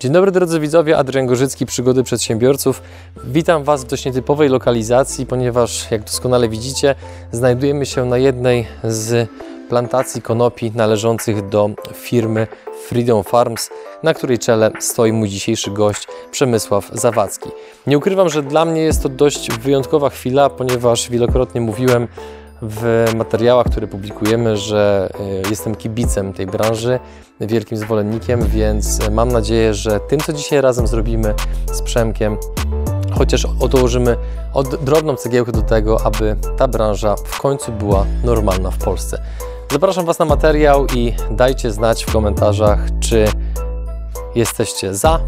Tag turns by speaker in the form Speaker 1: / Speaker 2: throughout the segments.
Speaker 1: Dzień dobry drodzy widzowie, Adrian Gorzycki, Przygody Przedsiębiorców. Witam Was w dość nietypowej lokalizacji, ponieważ jak doskonale widzicie, znajdujemy się na jednej z plantacji konopi należących do firmy Freedom Farms, na której czele stoi mój dzisiejszy gość Przemysław Zawadzki. Nie ukrywam, że dla mnie jest to dość wyjątkowa chwila, ponieważ wielokrotnie mówiłem w materiałach, które publikujemy, że e, jestem kibicem tej branży, wielkim zwolennikiem, więc mam nadzieję, że tym, co dzisiaj razem zrobimy z Przemkiem, chociaż odłożymy od drobną cegiełkę do tego, aby ta branża w końcu była normalna w Polsce. Zapraszam Was na materiał i dajcie znać w komentarzach, czy jesteście za,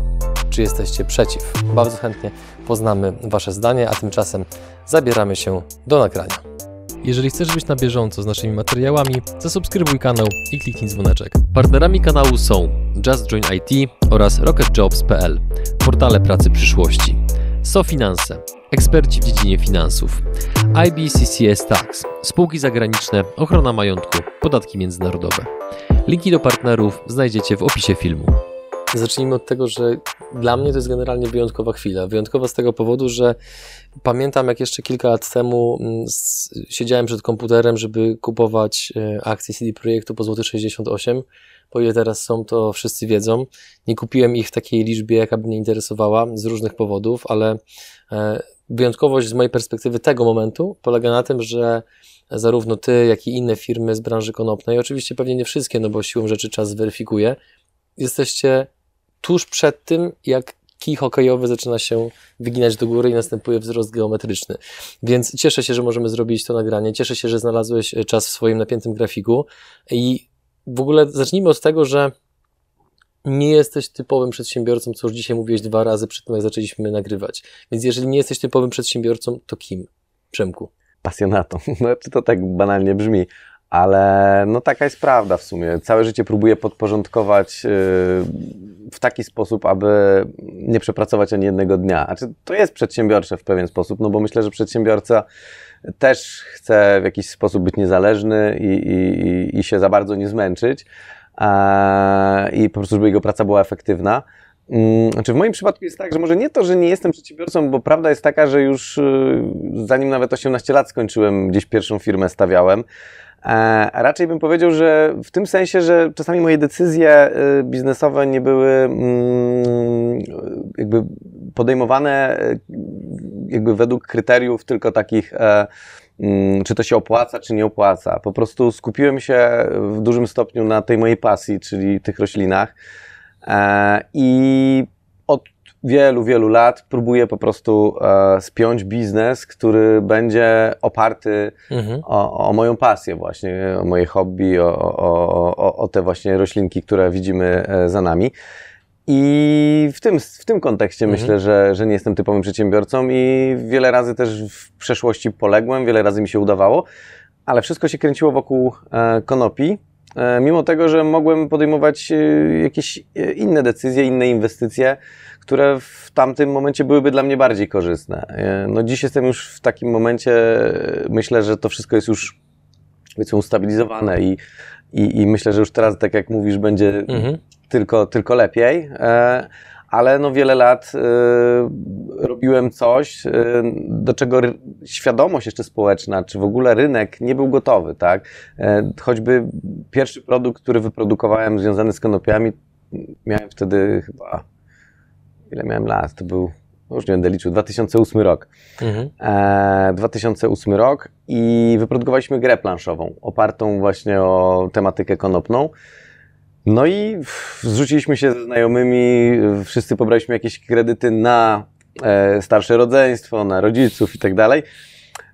Speaker 1: czy jesteście przeciw. Bardzo chętnie poznamy Wasze zdanie, a tymczasem zabieramy się do nagrania. Jeżeli chcesz być na bieżąco z naszymi materiałami, zasubskrybuj kanał i kliknij dzwoneczek. Partnerami kanału są Just Join IT oraz RocketJobs.pl, portale pracy przyszłości. SoFinanse, eksperci w dziedzinie finansów. IBCCS Tax, spółki zagraniczne, ochrona majątku, podatki międzynarodowe. Linki do partnerów znajdziecie w opisie filmu. Zacznijmy od tego, że dla mnie to jest generalnie wyjątkowa chwila. Wyjątkowa z tego powodu, że pamiętam jak jeszcze kilka lat temu mm, siedziałem przed komputerem, żeby kupować e, akcje CD Projektu po złoty 68. Po ile teraz są, to wszyscy wiedzą. Nie kupiłem ich w takiej liczbie, jaka by mnie interesowała z różnych powodów, ale e, wyjątkowość z mojej perspektywy tego momentu polega na tym, że zarówno ty, jak i inne firmy z branży konopnej, oczywiście pewnie nie wszystkie, no bo siłą rzeczy czas zweryfikuje, jesteście tuż przed tym, jak kij hokejowy zaczyna się wyginać do góry i następuje wzrost geometryczny. Więc cieszę się, że możemy zrobić to nagranie. Cieszę się, że znalazłeś czas w swoim napiętym grafiku. I w ogóle zacznijmy od tego, że nie jesteś typowym przedsiębiorcą, co już dzisiaj mówiłeś dwa razy przed tym, jak zaczęliśmy nagrywać. Więc jeżeli nie jesteś typowym przedsiębiorcą, to kim? Przemku.
Speaker 2: Pasjonatą. No, czy to tak banalnie brzmi, ale no taka jest prawda w sumie. Całe życie próbuję podporządkować yy, w taki sposób, aby nie przepracować ani jednego dnia. Znaczy, to jest przedsiębiorcze w pewien sposób, no bo myślę, że przedsiębiorca też chce w jakiś sposób być niezależny i, i, i się za bardzo nie zmęczyć i po prostu, żeby jego praca była efektywna. Mm, znaczy w moim przypadku jest tak, że może nie to, że nie jestem przedsiębiorcą, bo prawda jest taka, że już y, zanim nawet 18 lat skończyłem, gdzieś pierwszą firmę stawiałem, E, raczej bym powiedział, że w tym sensie, że czasami moje decyzje y, biznesowe nie były mm, jakby podejmowane y, jakby według kryteriów tylko takich, e, mm, czy to się opłaca, czy nie opłaca. Po prostu skupiłem się w dużym stopniu na tej mojej pasji, czyli tych roślinach. E, I wielu, wielu lat próbuję po prostu e, spiąć biznes, który będzie oparty mhm. o, o, moją pasję właśnie, o moje hobby, o, o, o, te właśnie roślinki, które widzimy e, za nami. I w tym, w tym kontekście mhm. myślę, że, że nie jestem typowym przedsiębiorcą i wiele razy też w przeszłości poległem, wiele razy mi się udawało, ale wszystko się kręciło wokół e, konopi, e, mimo tego, że mogłem podejmować e, jakieś inne decyzje, inne inwestycje, które w tamtym momencie byłyby dla mnie bardziej korzystne. E, no dziś jestem już w takim momencie, myślę, że to wszystko jest już powiedzmy ustabilizowane i, i, i myślę, że już teraz, tak jak mówisz, będzie mhm. tylko, tylko lepiej. E, ale no wiele lat y, robiłem coś, y, do czego świadomość jeszcze społeczna, czy w ogóle rynek nie był gotowy, tak? Y, choćby pierwszy produkt, który wyprodukowałem związany z konopiami, miałem wtedy chyba ile miałem lat, to był, no już nie będę liczył, 2008 rok. Mhm. E, 2008 rok i wyprodukowaliśmy grę planszową, opartą właśnie o tematykę konopną. No i zrzuciliśmy się ze znajomymi, wszyscy pobraliśmy jakieś kredyty na e, starsze rodzeństwo, na rodziców i tak dalej.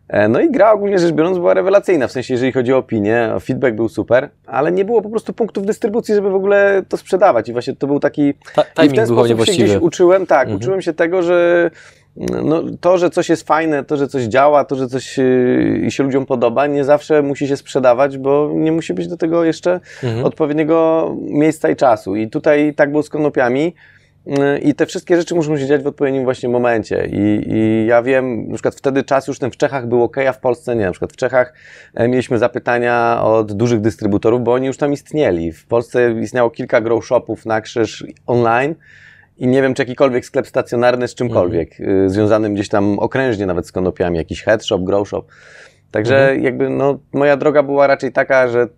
Speaker 2: E, no i gra ogólnie rzecz biorąc była rewelacyjna, w sensie jeżeli chodzi o opinię, feedback był super, ale nie było po prostu punktów dystrybucji, żeby w ogóle to sprzedawać i właśnie to był taki...
Speaker 1: Ta, I w ten sposób się gdzieś
Speaker 2: uczyłem, tak, mhm. uczyłem się tego, że no, to, że coś jest fajne, to, że coś działa, to, że coś yy, się ludziom podoba, nie zawsze musi się sprzedawać, bo nie musi być do tego jeszcze mhm. odpowiedniego miejsca i czasu. I tutaj tak było z konopiami. I te wszystkie rzeczy muszą się dziać w odpowiednim właśnie momencie. I, I, ja wiem, na przykład wtedy czas już ten w Czechach był ok, a w Polsce nie. Na przykład w Czechach e, mieliśmy zapytania od dużych dystrybutorów, bo oni już tam istnieli. W Polsce istniało kilka grow shopów na krzyż online i nie wiem, czy jakikolwiek sklep stacjonarny z czymkolwiek, y, związanym gdzieś tam okrężnie nawet z konopiami, jakiś head shop, grow shop. Także
Speaker 1: Mhm.
Speaker 2: jakby no, moja droga była raczej taka, że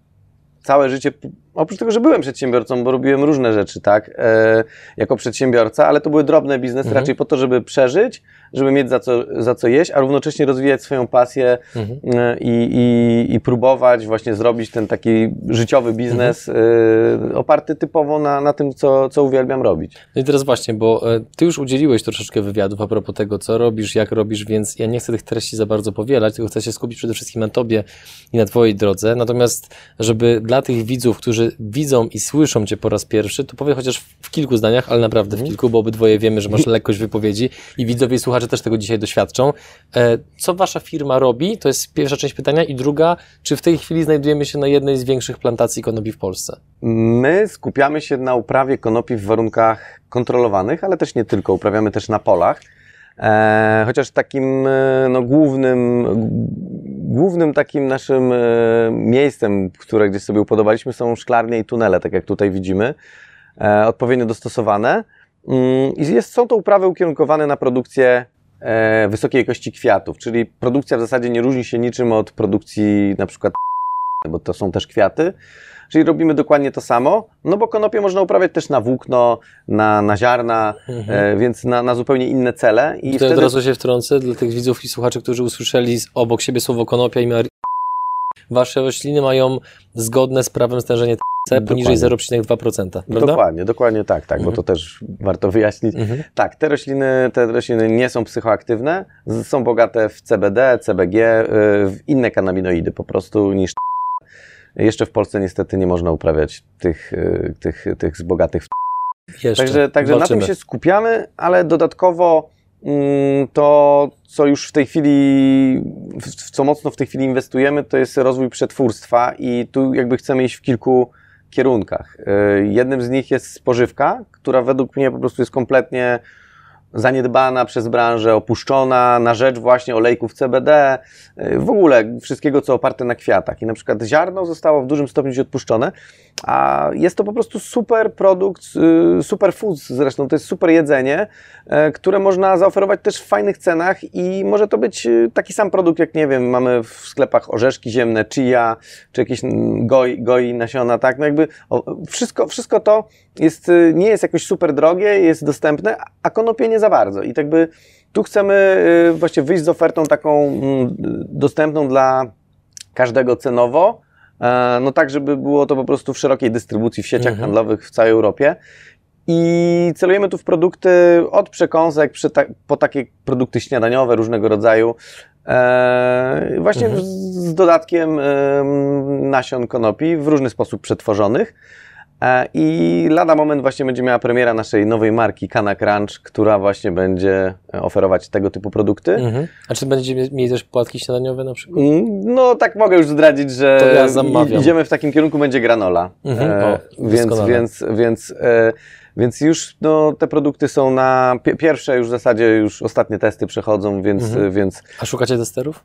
Speaker 2: całe życie, oprócz tego, że byłem przedsiębiorcą, bo robiłem różne rzeczy, tak, e, jako przedsiębiorca, ale to były drobne biznesy
Speaker 1: Mhm.
Speaker 2: raczej po to, żeby przeżyć, żeby mieć za co, za co jeść, a równocześnie rozwijać swoją pasję
Speaker 1: Mhm.
Speaker 2: e, i, i, i próbować właśnie zrobić ten taki życiowy biznes
Speaker 1: Mhm.
Speaker 2: e, oparty typowo na, na tym, co, co uwielbiam robić.
Speaker 1: No i teraz właśnie, bo e, ty już udzieliłeś troszeczkę wywiadów a propos tego, co robisz, jak robisz, więc ja nie chcę tych treści za bardzo powielać, tylko chcę się skupić przede wszystkim na tobie i na twojej drodze. Natomiast, żeby dla tych widzów, którzy widzą i słyszą cię po raz pierwszy, to powiem chociaż w kilku zdaniach, ale naprawdę w kilku, bo obydwoje wiemy, że masz lekkość wypowiedzi i widzowie i słuchacze też tego dzisiaj doświadczą. E, Co wasza firma robi? To jest pierwsza część pytania. I druga, czy w tej chwili znajdujemy się na jednej z większych plantacji konopi w Polsce?
Speaker 2: My skupiamy się na uprawie konopi w warunkach kontrolowanych, ale też nie tylko, uprawiamy też na polach. E, chociaż takim e, no, głównym, głównym takim naszym e, miejscem, które gdzieś sobie upodobaliśmy, są szklarnie i tunele, tak jak tutaj widzimy, e, odpowiednio dostosowane. Mm, I jest, są to uprawy ukierunkowane na produkcję e, wysokiej jakości kwiatów, czyli produkcja w zasadzie nie różni się niczym od produkcji na przykład bo to są też kwiaty. Czyli robimy dokładnie to samo, no bo konopie można uprawiać też na włókno, na, na ziarna, e, więc na, na zupełnie inne cele. I
Speaker 1: Tutaj od razu się wtrącę dla tych widzów i słuchaczy, którzy usłyszeli obok siebie słowo konopia i mar... Wasze rośliny mają zgodne z prawem stężenie THC poniżej
Speaker 2: Dokładnie.
Speaker 1: 0,2%, prawda?
Speaker 2: Dokładnie, dokładnie tak, tak,
Speaker 1: Mhm.
Speaker 2: bo to też warto wyjaśnić.
Speaker 1: Mhm.
Speaker 2: Tak, te rośliny, te rośliny nie są psychoaktywne, są bogate w CBD, CBG, y, w inne kanabinoidy po prostu niż jeszcze w Polsce niestety nie można uprawiać tych, y, tych, tych z bogatych
Speaker 1: Jeszcze.
Speaker 2: Także, także na tym się skupiamy, ale dodatkowo mm, to, co już w tej chwili, w, w co mocno w tej chwili inwestujemy, to jest rozwój przetwórstwa i tu jakby chcemy iść w kilku kierunkach. Y, Jednym z nich jest spożywka, która według mnie po prostu jest kompletnie zaniedbana przez branżę, opuszczona na rzecz właśnie olejków CBD, y, w ogóle wszystkiego, co oparte na kwiatach. I na przykład ziarno zostało w dużym stopniu odpuszczone, a jest to po prostu super produkt, y, super food zresztą, to jest super jedzenie, e, które można zaoferować też w fajnych cenach i może to być y, taki sam produkt, jak nie wiem, mamy w sklepach orzeszki ziemne, chia, czy jakieś mm, goi, goi nasiona, tak, no jakby wszystko, wszystko to jest, y, nie jest jakoś super drogie, jest dostępne, a konopie nie za bardzo i tak by tu chcemy y, właśnie wyjść z ofertą taką mm, dostępną dla każdego cenowo, e, no tak, żeby było to po prostu w szerokiej dystrybucji w sieciach
Speaker 1: Mhm.
Speaker 2: handlowych w całej Europie. I celujemy tu w produkty od przekąsek ta, po takie produkty śniadaniowe różnego rodzaju. E, właśnie
Speaker 1: Mhm.
Speaker 2: z, z dodatkiem em, nasion konopi w różny sposób przetworzonych. E, I lada moment właśnie będzie miała premiera naszej nowej marki Kana Crunch, która właśnie będzie oferować tego typu produkty.
Speaker 1: Mhm. A czy będziecie mieli też płatki śniadaniowe na przykład?
Speaker 2: Mm, No, tak mogę już zdradzić, że
Speaker 1: ja
Speaker 2: idziemy w takim kierunku, będzie granola.
Speaker 1: Mhm.
Speaker 2: E,
Speaker 1: O,
Speaker 2: więc,
Speaker 1: doskonale.
Speaker 2: więc, więc, e, więc już no, te produkty są na pi- pierwsze, już w zasadzie już ostatnie testy przechodzą, więc,
Speaker 1: Mhm.
Speaker 2: więc
Speaker 1: A szukacie testerów?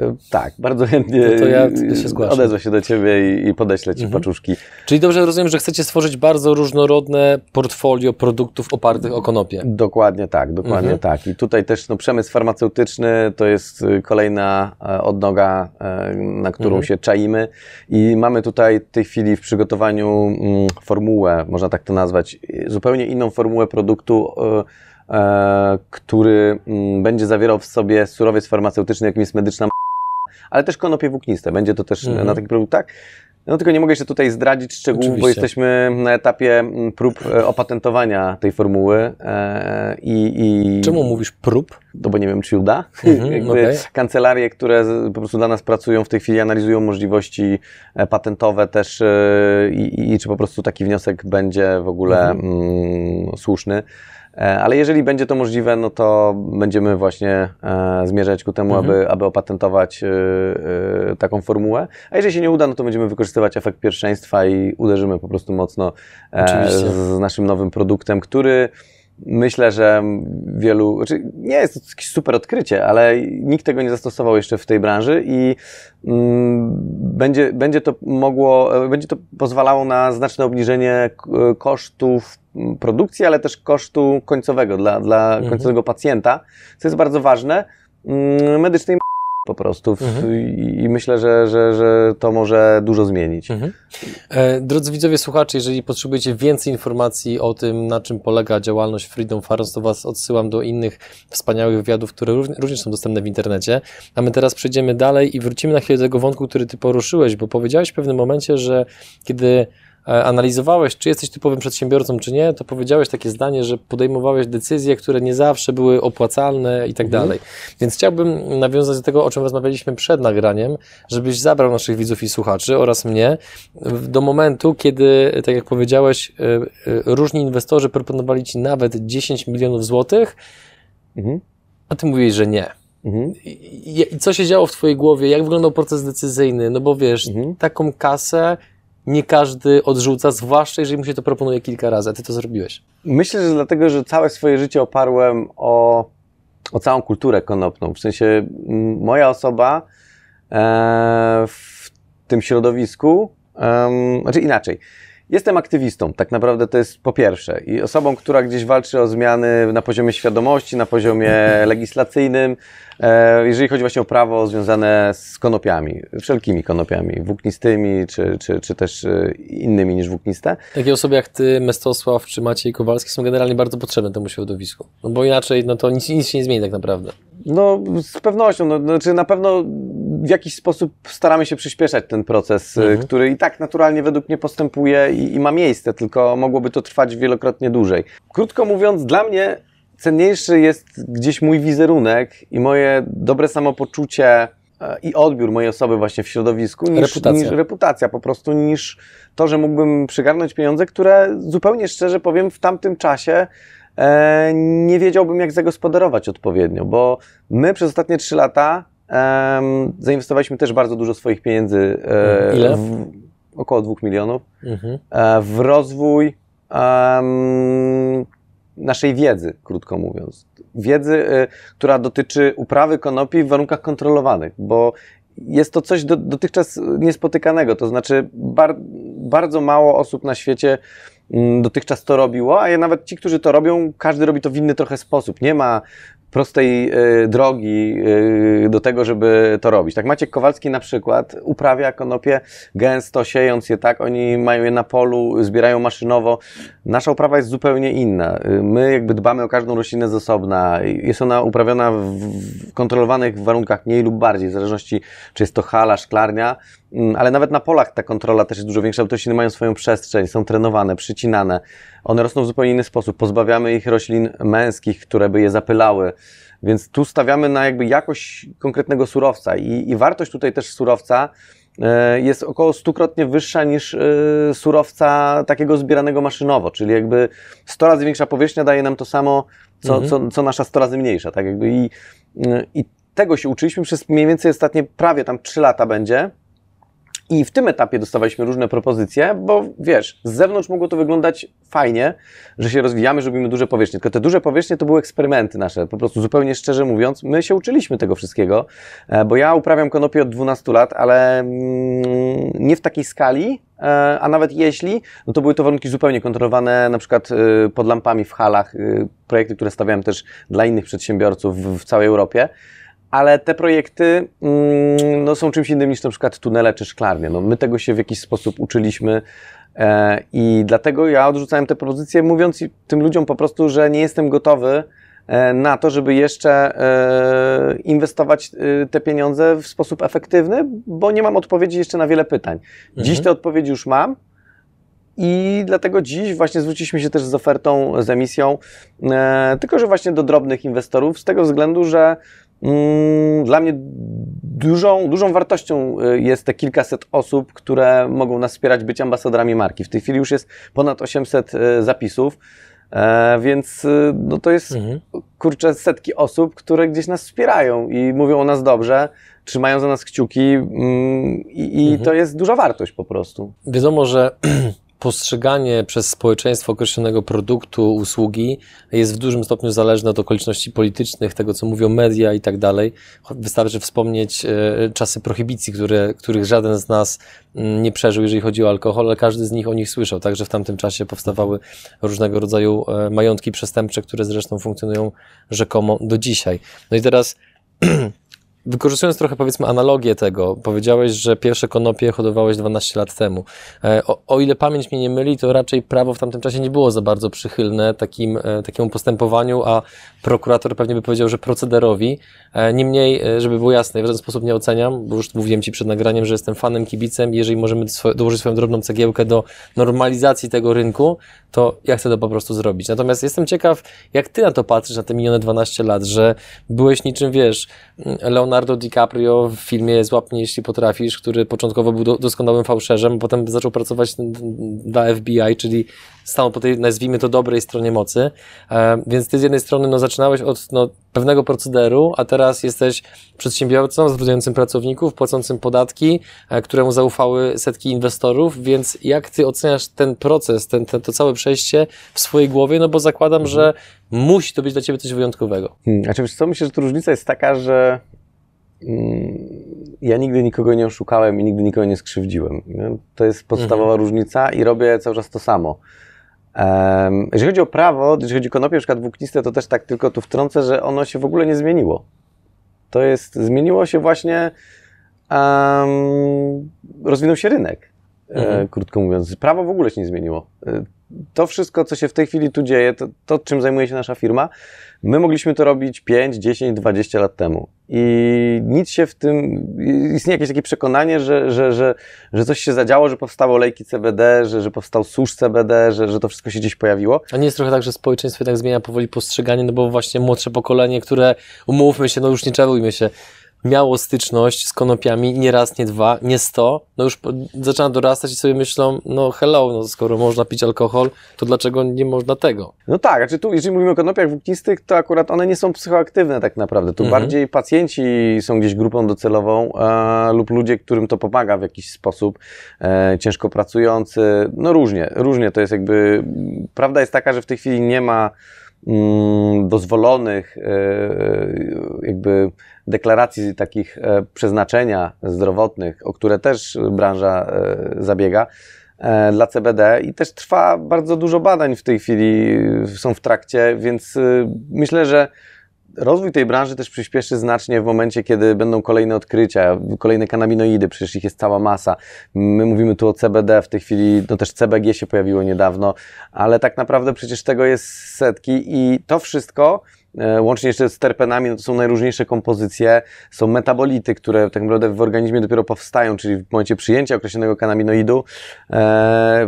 Speaker 2: E, tak, bardzo chętnie
Speaker 1: No to ja się zgłaszam.
Speaker 2: odezwę się do Ciebie i, i podeślę Ci
Speaker 1: Mhm.
Speaker 2: paczuszki.
Speaker 1: Czyli dobrze rozumiem, że chcecie stworzyć bardzo różnorodne portfolio produktów opartych o konopie.
Speaker 2: Dokładnie tak, dokładnie
Speaker 1: Mhm.
Speaker 2: tak. I tutaj też no, przemysł farmaceutyczny to jest y, kolejna e, odnoga, e, na którą
Speaker 1: Mhm.
Speaker 2: się czaimy. I mamy tutaj w tej chwili w przygotowaniu mm, formułę, można tak to nazwać, zupełnie inną formułę produktu, który mm, będzie zawierał w sobie surowiec farmaceutyczny, jakim jest medyczna ale też konopie włókniste. Będzie to też
Speaker 1: Mhm.
Speaker 2: na takich produktach. No tylko nie mogę jeszcze tutaj zdradzić szczegółów, bo
Speaker 1: Oczywiście.
Speaker 2: jesteśmy na etapie prób e, opatentowania tej formuły e, i, i
Speaker 1: Czemu mówisz prób?
Speaker 2: no bo nie wiem, czy uda.
Speaker 1: Mhm,
Speaker 2: Jakby
Speaker 1: okej.
Speaker 2: kancelarie, które po prostu dla nas pracują w tej chwili, analizują możliwości e, patentowe też i, i czy po prostu taki wniosek będzie w ogóle
Speaker 1: Mhm.
Speaker 2: mm, słuszny. E, Ale jeżeli będzie to możliwe, no to będziemy właśnie e, zmierzać ku temu,
Speaker 1: Mhm.
Speaker 2: aby, aby opatentować e, taką formułę. A jeżeli się nie uda, no to będziemy wykorzystywać efekt pierwszeństwa i uderzymy po prostu mocno
Speaker 1: Oczywiście.
Speaker 2: z naszym nowym produktem, który myślę, że wielu, znaczy nie jest to jakieś super odkrycie, ale nikt tego nie zastosował jeszcze w tej branży i mm, będzie, będzie to mogło, będzie to pozwalało na znaczne obniżenie kosztów produkcji, ale też kosztu końcowego dla, dla mhm. końcowego pacjenta, co jest bardzo ważne. Mm, medycznej po prostu mhm. i, myślę, że, że, że to może dużo zmienić. Mhm.
Speaker 1: E, drodzy widzowie, słuchacze, jeżeli potrzebujecie więcej informacji o tym, na czym polega działalność Freedom Farms, to Was odsyłam do innych wspaniałych wywiadów, które również są dostępne w internecie. A my teraz przejdziemy dalej i wrócimy na chwilę do tego wątku, który Ty poruszyłeś, bo powiedziałeś w pewnym momencie, że kiedy analizowałeś, czy jesteś typowym przedsiębiorcą, czy nie, to powiedziałeś takie zdanie, że podejmowałeś decyzje, które nie zawsze były opłacalne i tak mhm. dalej. Więc chciałbym nawiązać do tego, o czym rozmawialiśmy przed nagraniem, żebyś zabrał naszych widzów i słuchaczy oraz mnie do momentu, kiedy, tak jak powiedziałeś, e, e, różni inwestorzy proponowali ci nawet 10 milionów złotych, mhm. a ty mówiłeś, że nie. Mhm. I, I, co się działo w Twojej głowie? Jak wyglądał proces decyzyjny? No bo wiesz, mhm. taką kasę nie każdy odrzuca, zwłaszcza jeżeli mu się to proponuje kilka razy, a ty to zrobiłeś.
Speaker 2: Myślę, że dlatego, że całe swoje życie oparłem o, o całą kulturę konopną. W sensie moja osoba e, w tym środowisku, e, znaczy inaczej, Jestem aktywistą, tak naprawdę to jest po pierwsze, i osobą, która gdzieś walczy o zmiany na poziomie świadomości, na poziomie legislacyjnym, e, jeżeli chodzi właśnie o prawo związane z konopiami, wszelkimi konopiami, włóknistymi, czy, czy, czy też e, innymi niż włókniste.
Speaker 1: Takie osoby jak Ty, Mestosław, czy Maciej Kowalski są generalnie bardzo potrzebne temu środowisku, no bo inaczej no to nic, nic się nie zmieni tak naprawdę.
Speaker 2: No, z pewnością. No, znaczy na pewno w jakiś sposób staramy się przyspieszać ten proces, y, mhm. który i tak naturalnie według mnie postępuje i, i ma miejsce, tylko mogłoby to trwać wielokrotnie dłużej. Krótko mówiąc, dla mnie cenniejszy jest gdzieś mój wizerunek i moje dobre samopoczucie e, i odbiór mojej osoby właśnie w środowisku niż reputacja. niż reputacja po prostu, niż to, że mógłbym przygarnąć pieniądze, które zupełnie szczerze powiem w tamtym czasie E, nie wiedziałbym, jak zagospodarować odpowiednio, bo my przez ostatnie trzy lata zainwestowaliśmy też bardzo dużo swoich pieniędzy.
Speaker 1: E, Ile? W,
Speaker 2: około dwóch milionów. Mhm. E, w rozwój um, naszej wiedzy, krótko mówiąc. Wiedzy, która dotyczy uprawy konopi w warunkach kontrolowanych, bo jest to coś do, dotychczas niespotykanego. To znaczy, bar, bardzo mało osób na świecie Mm, dotychczas to robiło, a nawet ci, którzy to robią, każdy robi to w inny trochę sposób. Nie ma prostej y, drogi y, do tego, żeby to robić. Tak Maciek Kowalski na przykład uprawia konopie gęsto, siejąc je tak, oni mają je na polu, zbierają maszynowo. Nasza uprawa jest zupełnie inna. Y, my jakby dbamy o każdą roślinę z osobna. Jest ona uprawiona w kontrolowanych warunkach mniej lub bardziej, w zależności czy jest to hala, szklarnia, ale nawet na polach ta kontrola też jest dużo większa, bo te rośliny mają swoją przestrzeń, są trenowane, przycinane. One rosną w zupełnie inny sposób. Pozbawiamy ich roślin męskich, które by je zapylały. Więc tu stawiamy na jakby jakość konkretnego surowca i, i wartość tutaj też surowca e, jest około stukrotnie wyższa niż e, surowca takiego zbieranego maszynowo, czyli jakby 100 razy większa powierzchnia daje nam to samo, co, mhm. co, co nasza 100 razy mniejsza, tak jakby i, i tego się uczyliśmy przez mniej więcej ostatnie prawie tam 3 lata będzie, i w tym etapie dostawaliśmy różne propozycje, bo wiesz, z zewnątrz mogło to wyglądać fajnie, że się rozwijamy, że robimy duże powierzchnie. Tylko te duże powierzchnie to były eksperymenty nasze. Po prostu zupełnie szczerze mówiąc, my się uczyliśmy tego wszystkiego, e, bo ja uprawiam konopie od 12 lat, ale mm, nie w takiej skali, e, a nawet jeśli, no to były to warunki zupełnie kontrolowane, na przykład e, pod lampami w halach, projekty, które stawiałem też dla innych przedsiębiorców w całej Europie ale te projekty mm, no, są czymś innym niż na przykład tunele czy szklarnie. No, my tego się w jakiś sposób uczyliśmy e, i dlatego ja odrzucałem te propozycje, mówiąc tym ludziom po prostu, że nie jestem gotowy e, na to, żeby jeszcze e, inwestować e, te pieniądze w sposób efektywny, bo nie mam odpowiedzi jeszcze na wiele pytań. Dziś mhm. te odpowiedzi już mam. I dlatego dziś właśnie zwróciliśmy się też z ofertą, z emisją, e, tylko że właśnie do drobnych inwestorów, z tego względu, że dla mnie dużą, dużą wartością y, jest te kilkaset osób, które mogą nas wspierać, być ambasadorami marki. W tej chwili już jest ponad 800 y, zapisów, e, więc y, no to jest mhm. kurczę setki osób, które gdzieś nas wspierają i mówią o nas dobrze, trzymają za nas kciuki mm, i, i mhm. to jest duża wartość po prostu.
Speaker 1: Wiadomo, że postrzeganie przez społeczeństwo określonego produktu, usługi jest w dużym stopniu zależne od okoliczności politycznych, tego co mówią media i tak dalej. Wystarczy wspomnieć e, czasy prohibicji, które, których żaden z nas mm, nie przeżył, jeżeli chodzi o alkohol, ale każdy z nich o nich słyszał. Także w tamtym czasie powstawały różnego rodzaju e, majątki przestępcze, które zresztą funkcjonują rzekomo do dzisiaj. No i teraz Wykorzystując trochę powiedzmy analogię tego, powiedziałeś, że pierwsze konopie hodowałeś 12 lat temu. E, o, o, ile pamięć mnie nie myli, to raczej prawo w tamtym czasie nie było za bardzo przychylne takim, e, takiemu postępowaniu, a prokurator pewnie by powiedział, że procederowi. E, niemniej, żeby było jasne, w żaden sposób nie oceniam, bo już mówiłem Ci przed nagraniem, że jestem fanem, kibicem i jeżeli możemy dołożyć swoją drobną cegiełkę do normalizacji tego rynku, to ja chcę to po prostu zrobić. Natomiast jestem ciekaw, jak Ty na to patrzysz, na te minione 12 lat, że byłeś niczym, wiesz, Leonardo DiCaprio w filmie Złap mnie, jeśli potrafisz, który początkowo był do, doskonałym fałszerzem, potem zaczął pracować dla FBI, czyli stanął po tej, nazwijmy to, dobrej stronie mocy. E, więc ty z jednej strony no, zaczynałeś od no, pewnego procederu, a teraz jesteś przedsiębiorcą, zatrudniającym pracowników, płacącym podatki, e, któremu zaufały setki inwestorów, więc jak ty oceniasz ten proces, ten, ten, to całe przejście w swojej głowie, no bo zakładam, mhm. że musi to być dla ciebie coś wyjątkowego.
Speaker 2: Hmm, znaczy, co, myślę, że tu różnica jest taka, że ja nigdy nikogo nie oszukałem i nigdy nikogo nie skrzywdziłem. To jest podstawowa mhm. różnica i robię cały czas to samo. Um, jeżeli chodzi o prawo, jeżeli chodzi o konopie, na przykład włókniste, to też tak tylko tu wtrącę, że ono się w ogóle nie zmieniło. To jest, zmieniło się właśnie, um, rozwinął się rynek, mhm. e, krótko mówiąc. Prawo w ogóle się nie zmieniło. E, to wszystko, co się w tej chwili tu dzieje, to, to czym zajmuje się nasza firma, my mogliśmy to robić 5, 10, 20 lat temu. I nic się w tym, istnieje jakieś takie przekonanie, że, że, że, że coś się zadziało, że powstały olejki CBD, że, że powstał susz CBD, że, że to wszystko się gdzieś pojawiło.
Speaker 1: A nie jest trochę tak, że społeczeństwo tak zmienia powoli postrzeganie, no bo właśnie młodsze pokolenie, które, umówmy się, no już nie czarujmy się, miało styczność z konopiami nie raz, nie dwa, nie sto, no już zaczyna dorastać i sobie myślą, no hello, no skoro można pić alkohol, to dlaczego nie można tego?
Speaker 2: No tak, znaczy tu, jeżeli mówimy o konopiach włóknistych, to akurat one nie są psychoaktywne tak naprawdę. Tu mhm. bardziej pacjenci są gdzieś grupą docelową e, lub ludzie, którym to pomaga w jakiś sposób, e, ciężko pracujący, no różnie, różnie to jest jakby, prawda jest taka, że w tej chwili nie ma dozwolonych e, jakby deklaracji takich e, przeznaczenia zdrowotnych, o które też branża e, zabiega e, dla CBD i też trwa bardzo dużo badań w tej chwili, są w trakcie, więc myślę, że rozwój tej branży też przyspieszy znacznie w momencie, kiedy będą kolejne odkrycia, kolejne kanabinoidy, przecież ich jest cała masa. My mówimy tu o CBD, w tej chwili no też CBG się pojawiło niedawno, ale tak naprawdę przecież tego jest setki i to wszystko E, łącznie jeszcze z terpenami, no to są najróżniejsze kompozycje, są metabolity, które tak naprawdę w organizmie dopiero powstają, czyli w momencie przyjęcia określonego kanaminoidu e,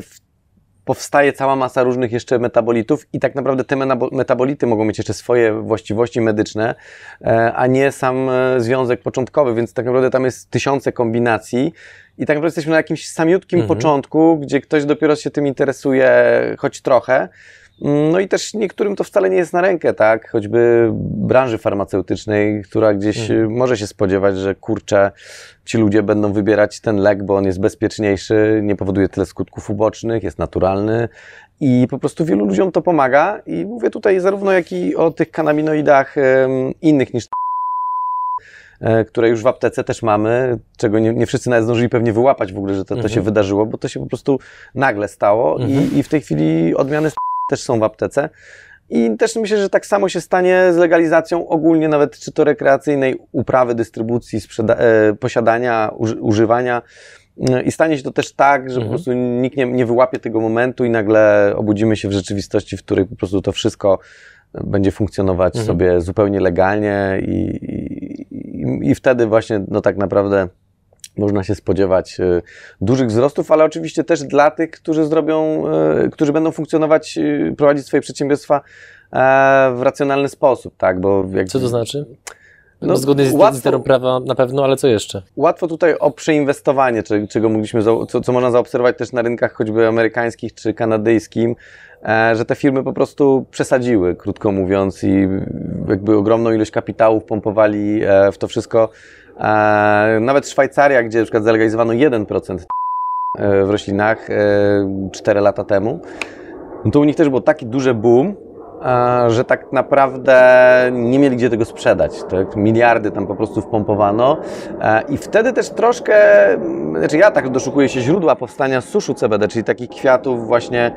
Speaker 2: powstaje cała masa różnych jeszcze metabolitów i tak naprawdę te metabolity mogą mieć jeszcze swoje właściwości medyczne, e, a nie sam związek początkowy, więc tak naprawdę tam jest tysiące kombinacji i tak naprawdę jesteśmy na jakimś samiutkim mhm. początku, gdzie ktoś dopiero się tym interesuje choć trochę, no i też niektórym to wcale nie jest na rękę, tak? Choćby branży farmaceutycznej, która gdzieś mhm. może się spodziewać, że kurczę, ci ludzie będą wybierać ten lek, bo on jest bezpieczniejszy, nie powoduje tyle skutków ubocznych, jest naturalny i po prostu wielu ludziom to pomaga. I mówię tutaj zarówno jak i o tych kanaminoidach um, innych niż e, które już w aptece też mamy, czego nie, nie wszyscy nawet zdążyli pewnie wyłapać w ogóle, że to, to mhm. się wydarzyło, bo to się po prostu nagle stało mhm. i, i w tej chwili odmiany też są w aptece. I też myślę, że tak samo się stanie z legalizacją ogólnie, nawet czy to rekreacyjnej uprawy, dystrybucji, e, posiadania, uży używania. I stanie się to też tak, że mhm. po prostu nikt nie, nie wyłapie tego momentu i nagle obudzimy się w rzeczywistości, w której po prostu to wszystko będzie funkcjonować mhm. sobie zupełnie legalnie i, i, i wtedy właśnie, no tak naprawdę można się spodziewać e, dużych wzrostów, ale oczywiście też dla tych, którzy zrobią, e, którzy będą funkcjonować, e, prowadzić swoje przedsiębiorstwa w racjonalny sposób, tak?
Speaker 1: Bo jak... Co to znaczy? No, Zgodnie z łatwo, prawa na pewno, ale co jeszcze?
Speaker 2: Łatwo tutaj o przeinwestowanie, czego mogliśmy, co, co można zaobserwować też na rynkach choćby amerykańskich czy kanadyjskim, że te firmy po prostu przesadziły, krótko mówiąc, i jakby ogromną ilość kapitału pompowali w to wszystko, nawet Szwajcaria, gdzie na przykład zalegalizowano 1%, e, w roślinach e, 4 lata temu, no to u nich też było taki duży boom, e, że tak naprawdę nie mieli gdzie tego sprzedać. Tak? Miliardy tam po prostu wpompowano e, i wtedy też troszkę, znaczy ja tak doszukuję się źródła powstania suszu CBD, czyli takich kwiatów właśnie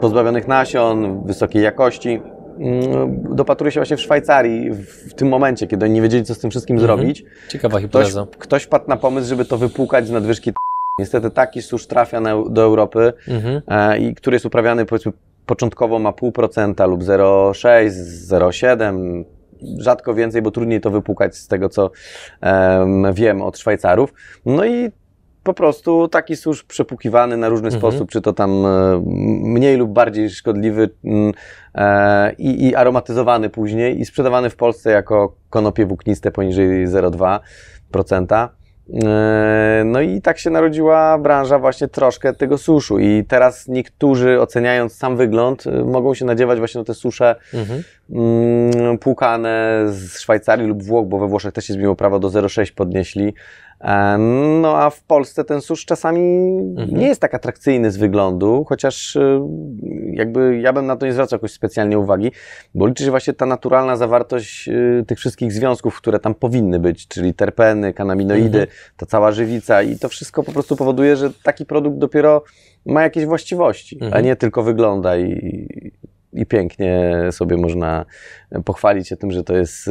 Speaker 2: pozbawionych nasion, wysokiej jakości. Mm, Dopatruję się właśnie w Szwajcarii w tym momencie, kiedy oni nie wiedzieli, co z tym wszystkim
Speaker 1: Mhm.
Speaker 2: zrobić.
Speaker 1: Ciekawa hipoteza.
Speaker 2: ktoś wpadł na pomysł, żeby to wypłukać z nadwyżki. Niestety taki susz trafia na, do Europy
Speaker 1: Mhm.
Speaker 2: e, i który jest uprawiany powiedzmy początkowo ma 0,5% lub 0,6, 0,7, rzadko więcej, bo trudniej to wypłukać z tego, co em, wiem od Szwajcarów. No i po prostu taki susz przepłukiwany na różny
Speaker 1: Mhm.
Speaker 2: sposób, czy to tam e, mniej lub bardziej szkodliwy mm, e, i, i aromatyzowany później i sprzedawany w Polsce jako konopie włókniste poniżej 0,2%. E, No i tak się narodziła branża właśnie troszkę tego suszu i teraz niektórzy oceniając sam wygląd e, mogą się nadziewać właśnie na te susze
Speaker 1: Mhm.
Speaker 2: mm, płukane z Szwajcarii lub Włoch, bo we Włoszech też się zmieniło prawo do 0,6 podnieśli. No a w Polsce ten susz czasami
Speaker 1: Mhm.
Speaker 2: nie jest tak atrakcyjny z wyglądu, chociaż e, jakby ja bym na to nie zwracał jakoś specjalnie uwagi, bo liczy się właśnie ta naturalna zawartość e, tych wszystkich związków, które tam powinny być, czyli terpeny, kanaminoidy,
Speaker 1: Mhm.
Speaker 2: ta cała żywica i to wszystko po prostu powoduje, że taki produkt dopiero ma jakieś właściwości, a
Speaker 1: Mhm.
Speaker 2: nie tylko wygląda i, i pięknie sobie można pochwalić się tym, że to jest y,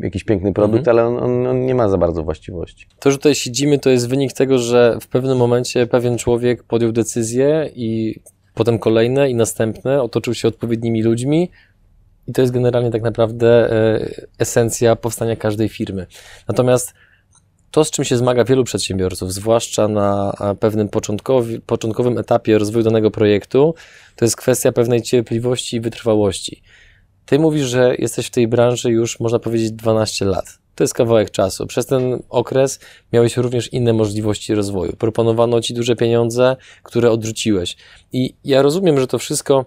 Speaker 2: jakiś piękny produkt, ale on, on, on nie ma za bardzo właściwości.
Speaker 1: To, że tutaj siedzimy, to jest wynik tego, że w pewnym momencie pewien człowiek podjął decyzję i potem kolejne i następne, otoczył się odpowiednimi ludźmi i to jest generalnie tak naprawdę e, esencja powstania każdej firmy. Natomiast to, z czym się zmaga wielu przedsiębiorców, zwłaszcza na pewnym początkowym etapie rozwoju danego projektu, to jest kwestia pewnej cierpliwości i wytrwałości. Ty mówisz, że jesteś w tej branży już, można powiedzieć, 12 lat. To jest kawałek czasu. Przez ten okres miałeś również inne możliwości rozwoju. Proponowano ci duże pieniądze, które odrzuciłeś. I ja rozumiem, że to wszystko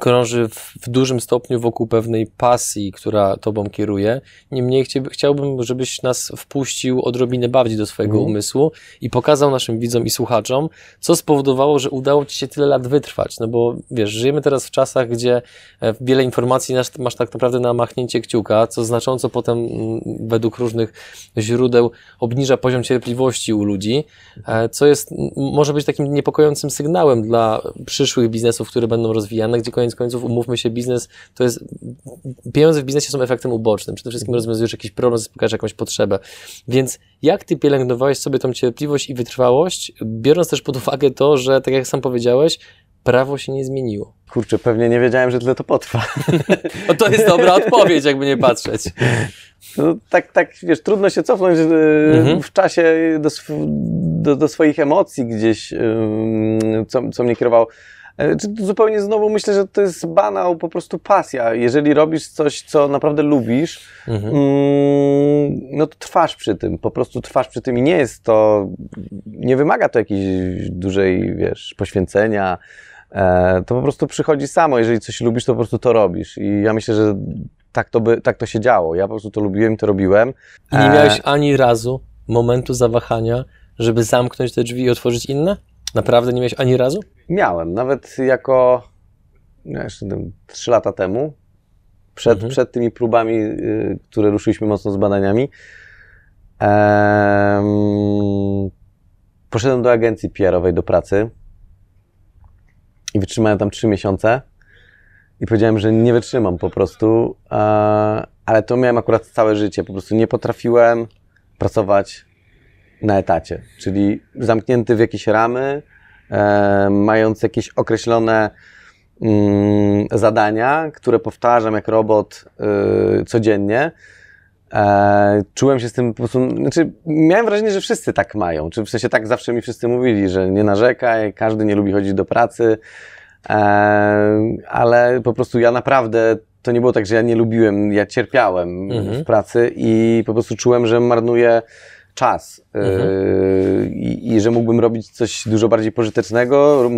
Speaker 1: krąży w, w dużym stopniu wokół pewnej pasji, która tobą kieruje. Niemniej chciałbym, żebyś nas wpuścił odrobinę bardziej do swojego
Speaker 2: Mhm.
Speaker 1: umysłu i pokazał naszym widzom i słuchaczom, co spowodowało, że udało ci się tyle lat wytrwać. No bo wiesz, żyjemy teraz w czasach, gdzie e, wiele informacji masz, masz tak naprawdę na machnięcie kciuka, co znacząco potem mm, według różnych źródeł obniża poziom cierpliwości u ludzi, e, co jest, może być takim niepokojącym sygnałem dla przyszłych biznesów, które będą rozwijane, gdzie koniec końców, umówmy się, biznes to jest, pieniądze w biznesie są efektem ubocznym. Przede wszystkim rozwiązujesz jakiś problem, zaspokajasz jakąś potrzebę. Więc jak ty pielęgnowałeś sobie tą cierpliwość i wytrwałość, biorąc też pod uwagę to, że tak jak sam powiedziałeś, prawo się nie zmieniło.
Speaker 2: Kurczę, pewnie nie wiedziałem, że tyle to potrwa.
Speaker 1: No to jest dobra odpowiedź, jakby nie patrzeć.
Speaker 2: No, tak, tak, wiesz, trudno się cofnąć y,
Speaker 1: Mhm.
Speaker 2: w czasie do, do, do swoich emocji gdzieś, co, co mnie kierowało. E, zupełnie znowu myślę, że to jest banał, po prostu pasja. Jeżeli robisz coś, co naprawdę lubisz,
Speaker 1: Mhm.
Speaker 2: Mm, no to trwasz przy tym, po prostu trwasz przy tym i nie jest to, nie wymaga to jakiejś dużej, wiesz, poświęcenia, e, to po prostu przychodzi samo, jeżeli coś lubisz, to po prostu to robisz i ja myślę, że tak to, by, tak to się działo, ja po prostu to lubiłem i to robiłem.
Speaker 1: I nie
Speaker 2: E,
Speaker 1: miałeś ani razu momentu zawahania, żeby zamknąć te drzwi i otworzyć inne? Naprawdę nie miałeś ani razu?
Speaker 2: Miałem, nawet jako, no jeszcze tam, trzy lata temu, przed,
Speaker 1: Mhm.
Speaker 2: przed tymi próbami, y, które ruszyliśmy mocno z badaniami, em, poszedłem do agencji PR-owej do pracy i wytrzymałem tam trzy miesiące i powiedziałem, że nie wytrzymam po prostu, e, ale to miałem akurat całe życie, po prostu nie potrafiłem pracować na etacie, czyli zamknięty w jakieś ramy, mając jakieś określone mm, zadania, które powtarzam jak robot y, codziennie. E, czułem się z tym po prostu, znaczy miałem wrażenie, że wszyscy tak mają, czy w sensie tak zawsze mi wszyscy mówili, że nie narzekaj, każdy nie lubi chodzić do pracy, e, ale po prostu ja naprawdę, to nie było tak, że ja nie lubiłem, ja cierpiałem
Speaker 1: Mhm.
Speaker 2: w pracy i po prostu czułem, że marnuję czas
Speaker 1: Mhm.
Speaker 2: yy, i, że mógłbym robić coś dużo bardziej pożytecznego,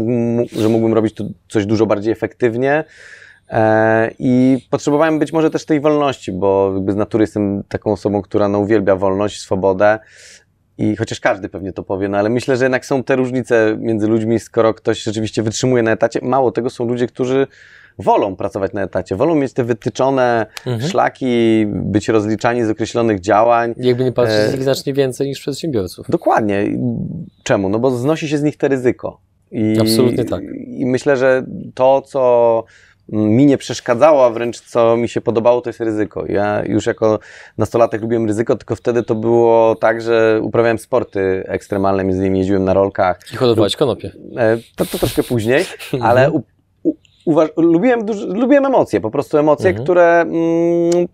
Speaker 2: że mógłbym robić to coś dużo bardziej efektywnie. E, I potrzebowałem być może też tej wolności, bo jakby z natury jestem taką osobą, która no, uwielbia wolność, swobodę. I chociaż każdy pewnie to powie, no ale myślę, że jednak są te różnice między ludźmi, skoro ktoś rzeczywiście wytrzymuje na etacie. Mało tego, są ludzie, którzy wolą pracować na etacie, wolą mieć te wytyczone
Speaker 1: Mhm.
Speaker 2: szlaki, być rozliczani z określonych działań.
Speaker 1: Jakby nie patrzeć, jest ich znacznie więcej niż przedsiębiorców.
Speaker 2: Dokładnie. Czemu? No bo znosi się z nich te ryzyko. I,
Speaker 1: Absolutnie tak.
Speaker 2: I myślę, że to, co mi nie przeszkadzało, a wręcz co mi się podobało, to jest ryzyko. Ja już jako nastolatek lubiłem ryzyko, tylko wtedy to było tak, że uprawiałem sporty ekstremalne, między innymi jeździłem na rolkach.
Speaker 1: I hodować konopie.
Speaker 2: E, To, to troszkę później, ale uważ, lubiłem, duż, lubiłem emocje, po prostu emocje,
Speaker 1: Mhm.
Speaker 2: które mm,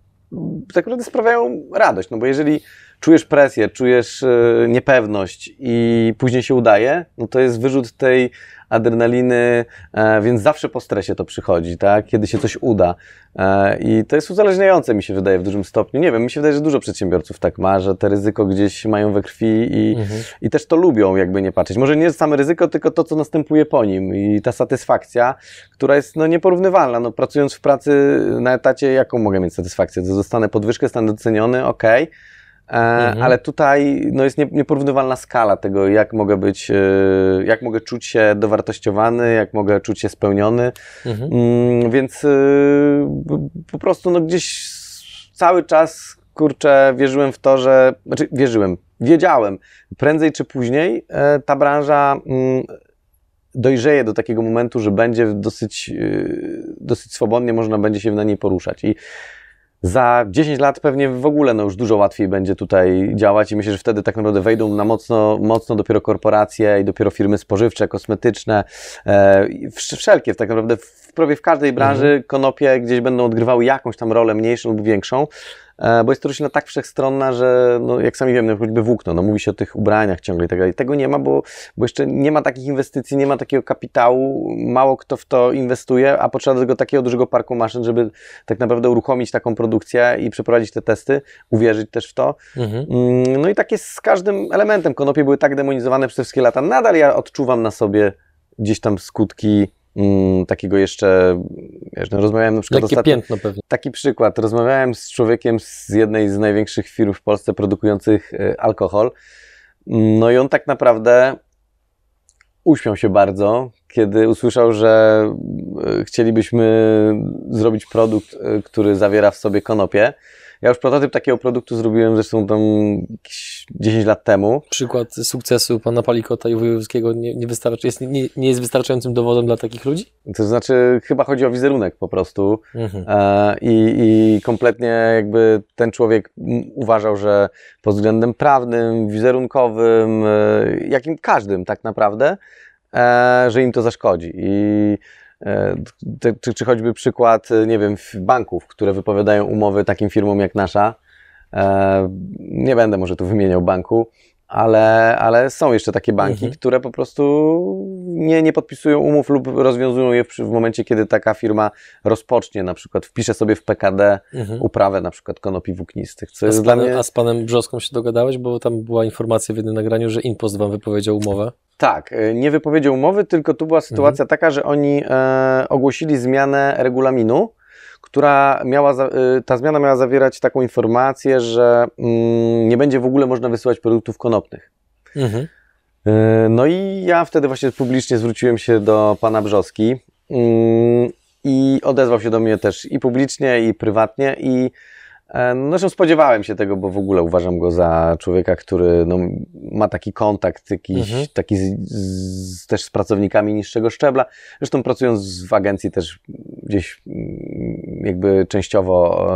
Speaker 2: tak naprawdę sprawiają radość, no bo jeżeli czujesz presję, czujesz e, niepewność i później się udaje, no to jest wyrzut tej adrenaliny, e, więc zawsze po stresie to przychodzi, tak? Kiedy się coś uda. E, I to jest uzależniające, mi się wydaje, w dużym stopniu. Nie wiem, mi się wydaje, że dużo przedsiębiorców tak ma, że te ryzyko gdzieś mają we krwi i,
Speaker 1: Mhm.
Speaker 2: i też to lubią, jakby nie patrzeć. Może nie same ryzyko, tylko to, co następuje po nim i ta satysfakcja, która jest no, nieporównywalna. No, pracując w pracy na etacie, jaką mogę mieć satysfakcję? To dostanę podwyżkę, zostanę doceniony, okej. E,
Speaker 1: Mhm.
Speaker 2: Ale tutaj no, jest nie, nieporównywalna skala tego, jak mogę być, e, jak mogę czuć się dowartościowany, jak mogę czuć się spełniony.
Speaker 1: Mhm.
Speaker 2: Mm, więc p- po prostu no gdzieś cały czas, kurczę, wierzyłem w to, że, znaczy wierzyłem, wiedziałem, prędzej czy później e, ta branża mm, dojrzeje do takiego momentu, że będzie dosyć, dosyć swobodnie można będzie się na niej poruszać i za 10 lat pewnie w ogóle no już dużo łatwiej będzie tutaj działać i myślę, że wtedy tak naprawdę wejdą na mocno, mocno dopiero korporacje i dopiero firmy spożywcze, kosmetyczne, e, wszelkie tak naprawdę w, prawie w każdej branży konopie gdzieś będą odgrywały jakąś tam rolę mniejszą lub większą, bo jest to roślina tak wszechstronna, że no, jak sami wiemy, choćby włókno, no mówi się o tych ubraniach ciągle i tak dalej. Tego nie ma, bo, bo jeszcze nie ma takich inwestycji, nie ma takiego kapitału, mało kto w to inwestuje, a potrzeba do tego takiego dużego parku maszyn, żeby tak naprawdę uruchomić taką produkcję i przeprowadzić te testy, uwierzyć też w to.
Speaker 1: Mhm.
Speaker 2: Mm, No i tak jest z każdym elementem. Konopie były tak demonizowane przez wszystkie lata. Nadal ja odczuwam na sobie gdzieś tam skutki mm, takiego jeszcze, wiesz, no rozmawiałem na przykład
Speaker 1: Lekkie
Speaker 2: ostatnio,
Speaker 1: piętno pewnie.
Speaker 2: taki przykład, rozmawiałem z człowiekiem z jednej z największych firm w Polsce produkujących e, alkohol, no i on tak naprawdę uśmiał się bardzo, kiedy usłyszał, że e, chcielibyśmy zrobić produkt, e, który zawiera w sobie konopie. Ja już prototyp takiego produktu zrobiłem zresztą tam jakieś 10 lat temu.
Speaker 1: Przykład sukcesu pana Palikota i Wojewódzkiego nie, nie, wystarczy, jest, nie, nie jest wystarczającym dowodem dla takich ludzi?
Speaker 2: To znaczy, chyba chodzi o wizerunek po prostu.
Speaker 1: Mhm.
Speaker 2: E, I, I kompletnie jakby ten człowiek uważał, że pod względem prawnym, wizerunkowym, e, jakim każdym tak naprawdę, e, że im to zaszkodzi. I czy, czy choćby przykład, e, nie wiem, banków, które wypowiadają umowy takim firmom jak nasza. E, nie będę może tu wymieniał banku, ale, ale są jeszcze takie banki,
Speaker 1: Mhm.
Speaker 2: które po prostu nie, nie podpisują umów lub rozwiązują je w, w momencie, kiedy taka firma rozpocznie, na przykład wpisze sobie w PKD
Speaker 1: Mhm.
Speaker 2: uprawę na przykład konopi włóknistych, co
Speaker 1: A
Speaker 2: jest
Speaker 1: z,
Speaker 2: dla
Speaker 1: panem,
Speaker 2: mnie...
Speaker 1: a z panem Brzoską się dogadałeś, bo tam była informacja w jednym nagraniu, że Inpost wam wypowiedział umowę.
Speaker 2: Tak, e, nie wypowiedział umowy, tylko tu była sytuacja
Speaker 1: Mhm.
Speaker 2: taka, że oni e, ogłosili zmianę regulaminu, która miała, za, e, ta zmiana miała zawierać taką informację, że mm, nie będzie w ogóle można wysyłać produktów konopnych.
Speaker 1: Mhm.
Speaker 2: E, No i ja wtedy właśnie publicznie zwróciłem się do pana Brzoski mm, i odezwał się do mnie też i publicznie, i prywatnie i zresztą spodziewałem się tego, bo w ogóle uważam go za człowieka, który no, ma taki kontakt jakiś,
Speaker 1: Mhm.
Speaker 2: taki z, z, też z pracownikami niższego szczebla. Zresztą pracując w agencji też gdzieś mm, jakby częściowo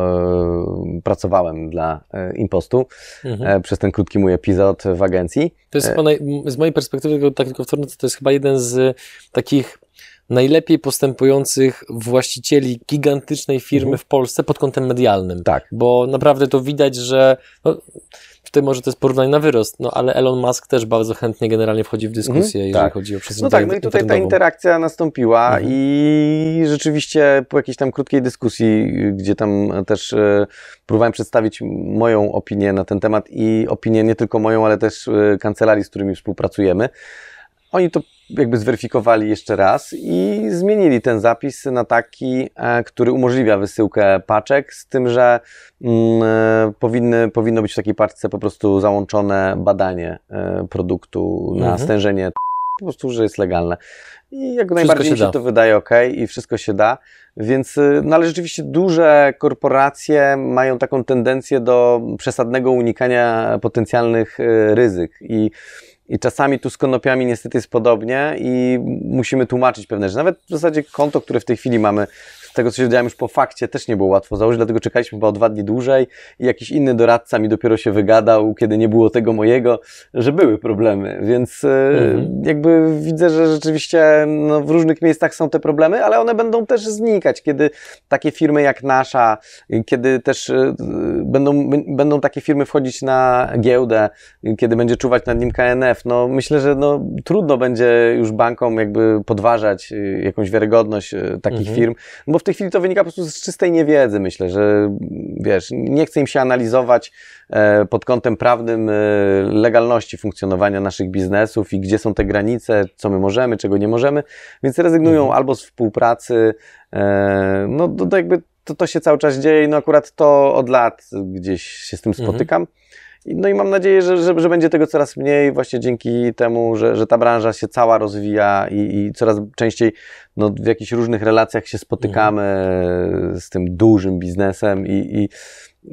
Speaker 2: e, pracowałem dla e, Impostu
Speaker 1: Mhm.
Speaker 2: e, przez ten krótki mój epizod w agencji.
Speaker 1: To jest
Speaker 2: E.
Speaker 1: chyba, z mojej perspektywy, tak tylko wtrącę, to jest chyba jeden z takich najlepiej postępujących właścicieli gigantycznej firmy
Speaker 2: Mhm.
Speaker 1: w Polsce pod kątem medialnym.
Speaker 2: Tak.
Speaker 1: Bo naprawdę to widać, że no, tutaj może to jest porównanie na wyrost, no ale Elon Musk też bardzo chętnie generalnie wchodzi w dyskusję,
Speaker 2: Mhm,
Speaker 1: jeżeli
Speaker 2: tak.
Speaker 1: chodzi o przestrzeń
Speaker 2: No tak, no i tutaj ta interakcja nastąpiła
Speaker 1: Mhm.
Speaker 2: i rzeczywiście po jakiejś tam krótkiej dyskusji, gdzie tam też e, próbowałem przedstawić moją opinię na ten temat i opinię nie tylko moją, ale też e, kancelarii, z którymi współpracujemy, oni to jakby zweryfikowali jeszcze raz i zmienili ten zapis na taki, e, który umożliwia wysyłkę paczek, z tym, że mm, e, powinny, powinno być w takiej paczce po prostu załączone badanie e, produktu na
Speaker 1: Mhm.
Speaker 2: stężenie po prostu, że jest legalne. I jak najbardziej
Speaker 1: się
Speaker 2: mi się
Speaker 1: da.
Speaker 2: to wydaje ok i wszystko się da. Więc, y, no ale rzeczywiście duże korporacje mają taką tendencję do przesadnego unikania potencjalnych y, ryzyk i i czasami tu z konopiami niestety jest podobnie i musimy tłumaczyć pewne rzeczy. Nawet w zasadzie konto, które w tej chwili mamy, z tego co się dowiedziałem już po fakcie, też nie było łatwo założyć, dlatego czekaliśmy chyba o dwa dni dłużej i jakiś inny doradca mi dopiero się wygadał, kiedy nie było tego mojego, że były problemy. Więc e,
Speaker 1: Mhm.
Speaker 2: jakby widzę, że rzeczywiście no, w różnych miejscach są te problemy, ale one będą też znikać, kiedy takie firmy jak nasza, kiedy też e, będą, będą takie firmy wchodzić na giełdę, kiedy będzie czuwać nad nim KNF, no myślę, że no, trudno będzie już bankom jakby podważać y, jakąś wiarygodność takich
Speaker 1: Mhm.
Speaker 2: firm, no bo w tej chwili to wynika po prostu z czystej niewiedzy, myślę, że wiesz, nie chce im się analizować e, pod kątem prawnym e, legalności funkcjonowania naszych biznesów i gdzie są te granice, co my możemy, czego nie możemy, więc rezygnują
Speaker 1: Mhm.
Speaker 2: albo z współpracy, e, no to, to jakby to, to się cały czas dzieje i no akurat to od lat gdzieś się z tym
Speaker 1: Mhm.
Speaker 2: spotykam. I- No i mam nadzieję, że, że, że będzie tego coraz mniej, właśnie dzięki temu, że, że ta branża się cała rozwija i, i coraz częściej no, w jakichś różnych relacjach się spotykamy z tym dużym biznesem i, i,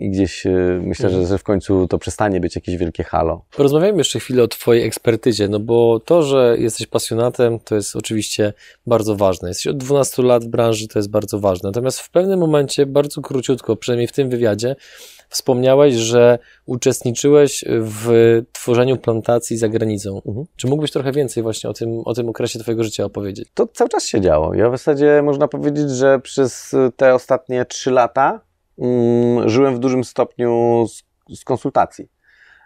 Speaker 2: i gdzieś e, myślę, że, że w końcu to przestanie być jakieś wielkie halo.
Speaker 1: Porozmawiajmy jeszcze chwilę o Twojej ekspertyzie, no bo to, że jesteś pasjonatem, to jest oczywiście bardzo ważne. Jesteś od 12 lat w branży, to jest bardzo ważne. Natomiast w pewnym momencie, bardzo króciutko, przynajmniej w tym wywiadzie, wspomniałeś, że uczestniczyłeś w tworzeniu plantacji za granicą.
Speaker 2: Mhm.
Speaker 1: Czy mógłbyś trochę więcej właśnie o tym, o tym okresie Twojego życia opowiedzieć?
Speaker 2: To cały czas się działo. Ja w zasadzie można powiedzieć, że przez te ostatnie trzy lata mm, żyłem w dużym stopniu z, z konsultacji.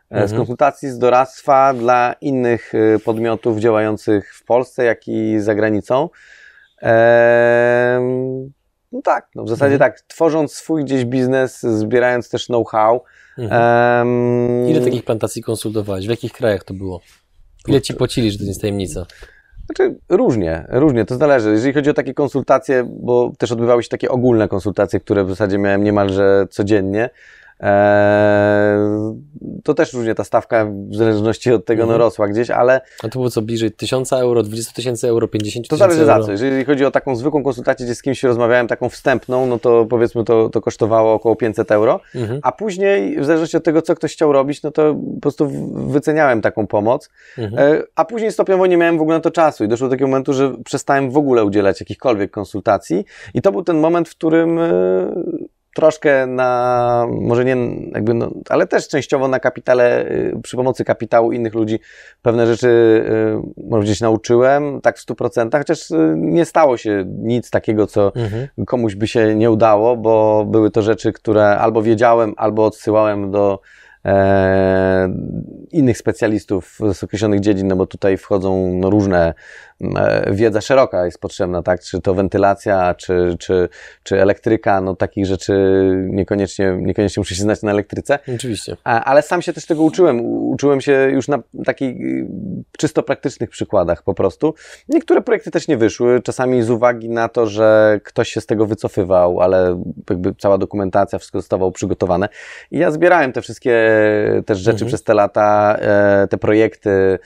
Speaker 2: E, Z
Speaker 1: Mhm.
Speaker 2: konsultacji, z doradztwa dla innych y, podmiotów działających w Polsce, jak i za granicą. Em, no tak, no w zasadzie
Speaker 1: Mhm.
Speaker 2: tak, tworząc swój gdzieś biznes, zbierając też know-how.
Speaker 1: Mhm.
Speaker 2: em,
Speaker 1: Ile takich plantacji konsultowałeś? W jakich krajach to było? Ile Ci płacili, że to nie jest tajemnica?
Speaker 2: Znaczy, różnie, różnie, to zależy. Jeżeli chodzi o takie konsultacje, bo też odbywały się takie ogólne konsultacje, które w zasadzie miałem niemalże codziennie, to też różnie ta stawka w zależności od tego no,
Speaker 1: Mhm.
Speaker 2: rosła gdzieś, ale
Speaker 1: A to było co, bliżej 1000 euro, 20 tysięcy euro, 50
Speaker 2: to
Speaker 1: tysięcy
Speaker 2: zależy
Speaker 1: euro?
Speaker 2: za co. Jeżeli chodzi o taką zwykłą konsultację, gdzie z kimś rozmawiałem, taką wstępną, no to powiedzmy to, to kosztowało około 500 euro,
Speaker 1: Mhm.
Speaker 2: a później w zależności od tego, co ktoś chciał robić, no to po prostu wyceniałem taką pomoc.
Speaker 1: Mhm.
Speaker 2: E, A później stopniowo nie miałem w ogóle na to czasu i doszło do takiego momentu, że przestałem w ogóle udzielać jakichkolwiek konsultacji i to był ten moment, w którym e, troszkę na, może nie jakby, no, ale też częściowo na kapitale, e, przy pomocy kapitału innych ludzi pewne rzeczy, e, może powiedzieć, nauczyłem, tak w 100%, chociaż e, nie stało się nic takiego, co
Speaker 1: Mhm.
Speaker 2: komuś by się nie udało, bo były to rzeczy, które albo wiedziałem, albo odsyłałem do e, innych specjalistów z określonych dziedzin, no bo tutaj wchodzą no, różne, e, wiedza szeroka jest potrzebna, tak, czy to wentylacja, czy, czy, czy elektryka, no takich rzeczy niekoniecznie, niekoniecznie muszę się znać na elektryce,
Speaker 1: Oczywiście.
Speaker 2: a, ale sam się też tego uczyłem. Uczyłem się już na takich y, czysto praktycznych przykładach po prostu. Niektóre projekty też nie wyszły, czasami z uwagi na to, że ktoś się z tego wycofywał, ale jakby cała dokumentacja, wszystko zostało przygotowane. I ja zbierałem te wszystkie też rzeczy
Speaker 1: Mhm.
Speaker 2: przez te lata, e, te projekty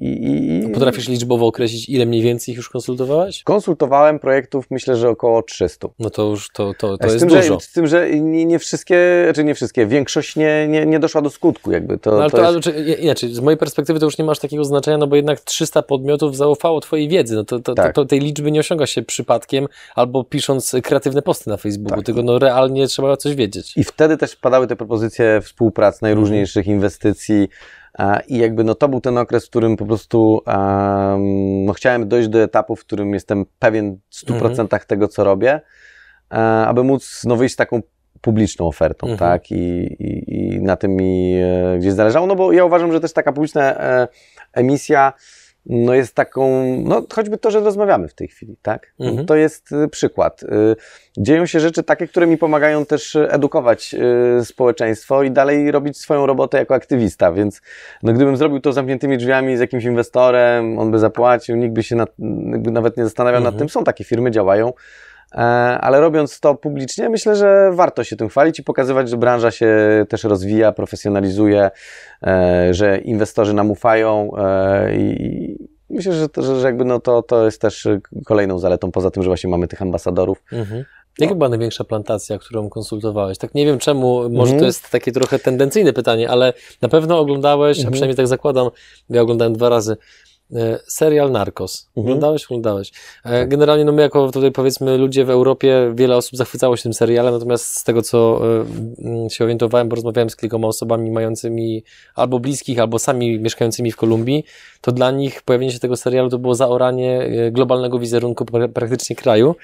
Speaker 2: i, i, i
Speaker 1: Potrafisz liczbowo określić, ile mniej więcej ich już konsultowałeś?
Speaker 2: konsultowałem projektów myślę, że około 300.
Speaker 1: No to już to, to, to
Speaker 2: z
Speaker 1: jest
Speaker 2: tym,
Speaker 1: dużo.
Speaker 2: Że, z tym, że nie, nie wszystkie, czy nie wszystkie, większość nie, nie, nie doszła do skutku jakby. To,
Speaker 1: No, ale
Speaker 2: to
Speaker 1: to,
Speaker 2: jest...
Speaker 1: ale, inaczej, z mojej perspektywy to już nie masz takiego znaczenia, no bo jednak 300 podmiotów zaufało Twojej wiedzy. No to, to,
Speaker 2: Tak.
Speaker 1: to tej liczby nie osiąga się przypadkiem albo pisząc kreatywne posty na Facebooku,
Speaker 2: Tak.
Speaker 1: tylko no realnie trzeba coś wiedzieć.
Speaker 2: I wtedy też padały te propozycje współprac, najróżniejszych inwestycji. A, I jakby no to był ten okres, w którym po prostu um, no chciałem dojść do etapu, w którym jestem pewien w 100% tego, co robię, e, aby móc no, wyjść z taką publiczną ofertą,
Speaker 1: Mhm.
Speaker 2: tak? I, i, I na tym mi e, gdzieś zależało, no bo ja uważam, że też taka publiczna e, emisja no jest taką, no choćby to, że rozmawiamy w tej chwili, tak?
Speaker 1: Mhm.
Speaker 2: To jest y, przykład. Y, Dzieją się rzeczy takie, które mi pomagają też edukować y, społeczeństwo i dalej robić swoją robotę jako aktywista, więc no gdybym zrobił to zamkniętymi drzwiami z jakimś inwestorem, on by zapłacił, nikt by się nad, nawet nie zastanawiał nad
Speaker 1: Mhm.
Speaker 2: tym. Są takie firmy, działają. E, Ale robiąc to publicznie, myślę, że warto się tym chwalić i pokazywać, że branża się też rozwija, profesjonalizuje, e, że inwestorzy nam ufają e, i myślę, że to, że jakby no to, to jest też kolejną zaletą, poza tym, że właśnie mamy tych ambasadorów.
Speaker 1: Mhm. Jaka była największa plantacja, którą konsultowałeś? Tak nie wiem czemu, może
Speaker 2: Mhm.
Speaker 1: to jest takie trochę tendencyjne pytanie, ale na pewno oglądałeś, a
Speaker 2: Mhm.
Speaker 1: przynajmniej tak zakładam, ja oglądałem dwa razy, serial Narcos.
Speaker 2: Mhm.
Speaker 1: Oglądałeś? Oglądałeś. E, Generalnie, no my jako tutaj powiedzmy ludzie w Europie, wiele osób zachwycało się tym serialem, natomiast z tego, co e, mm, się orientowałem, bo rozmawiałem z kilkoma osobami mającymi albo bliskich, albo sami mieszkającymi w Kolumbii, to dla nich pojawienie się tego serialu to było zaoranie e, globalnego wizerunku pra- praktycznie kraju,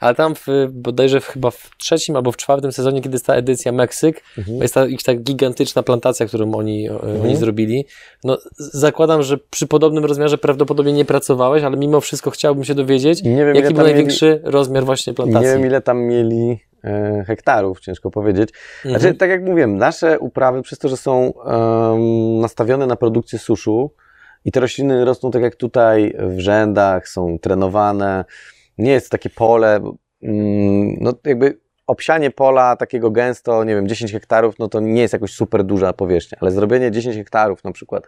Speaker 1: ale tam w, bodajże w, chyba w trzecim albo w czwartym sezonie, kiedy jest ta edycja Meksyk, jest ta ich ta gigantyczna plantacja, którą oni, e, oni zrobili. No, zakładam, że przy podobnym rozmiarze prawdopodobnie nie pracowałeś, ale mimo wszystko chciałbym się dowiedzieć,
Speaker 2: wiem,
Speaker 1: jaki był
Speaker 2: tam mieli-
Speaker 1: największy rozmiar właśnie plantacji.
Speaker 2: Nie wiem, ile tam mieli e, hektarów, ciężko powiedzieć.
Speaker 1: Mhm.
Speaker 2: Znaczy, tak jak mówiłem, nasze uprawy, przez to, że są em, nastawione na produkcję suszu i te rośliny rosną tak jak tutaj w rzędach, są trenowane, nie jest takie pole, mm, no jakby obsianie pola takiego gęsto, nie wiem, 10 hektarów, no to nie jest jakoś super duża powierzchnia, ale zrobienie 10 hektarów na przykład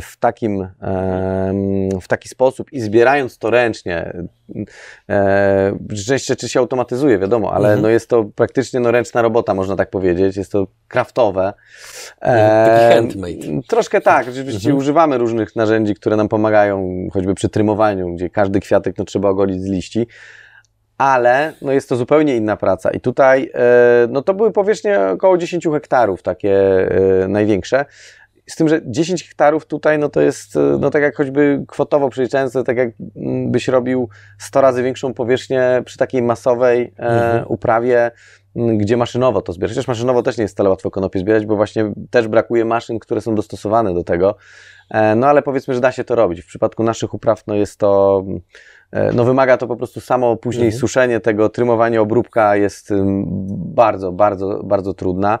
Speaker 2: w takim, em, w taki sposób i zbierając to ręcznie, e, część rzeczy się automatyzuje, wiadomo, ale
Speaker 1: Mhm.
Speaker 2: no jest to praktycznie no, ręczna robota, można tak powiedzieć, jest to kraftowe.
Speaker 1: Taki handmade.
Speaker 2: Troszkę tak, rzeczywiście
Speaker 1: Mhm.
Speaker 2: używamy różnych narzędzi, które nam pomagają, choćby przy trymowaniu, gdzie każdy kwiatek no, trzeba ogolić z liści, ale no, jest to zupełnie inna praca i tutaj e, no, to były powierzchnie około 10 hektarów, takie e, największe, z tym, że 10 hektarów tutaj, no to jest, e, no tak jak choćby kwotowo przeliczając, to tak jak mm, robił 100 razy większą powierzchnię przy takiej masowej e,
Speaker 1: Mhm.
Speaker 2: uprawie, m, gdzie maszynowo to zbierasz. Chociaż maszynowo też nie jest wcale łatwo konopie zbierać, bo właśnie też brakuje maszyn, które są dostosowane do tego. E, no ale powiedzmy, że da się to robić. W przypadku naszych upraw, no jest to, e, no wymaga to po prostu samo później
Speaker 1: Mhm.
Speaker 2: suszenie tego, trymowanie, obróbka jest bardzo, bardzo, bardzo trudna.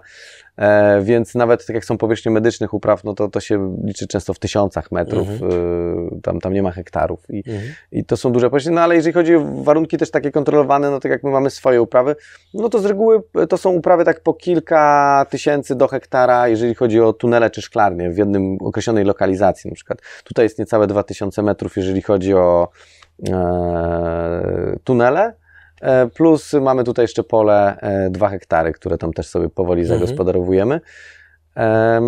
Speaker 2: E, więc nawet tak jak są powierzchnie medycznych upraw, no to to się liczy często w tysiącach metrów, y, tam, tam nie ma hektarów i,
Speaker 1: Mhm.
Speaker 2: i to są duże powierzchnie, no ale jeżeli chodzi o warunki też takie kontrolowane, no tak jak my mamy swoje uprawy, no to z reguły to są uprawy tak po kilka tysięcy do hektara, jeżeli chodzi o tunele czy szklarnie w jednym określonej lokalizacji na przykład. Tutaj jest niecałe 2000 metrów, jeżeli chodzi o e, tunele, e, plus mamy tutaj jeszcze pole e, 2 hektary, które tam też sobie powoli
Speaker 1: Mhm.
Speaker 2: zagospodarowujemy. Em,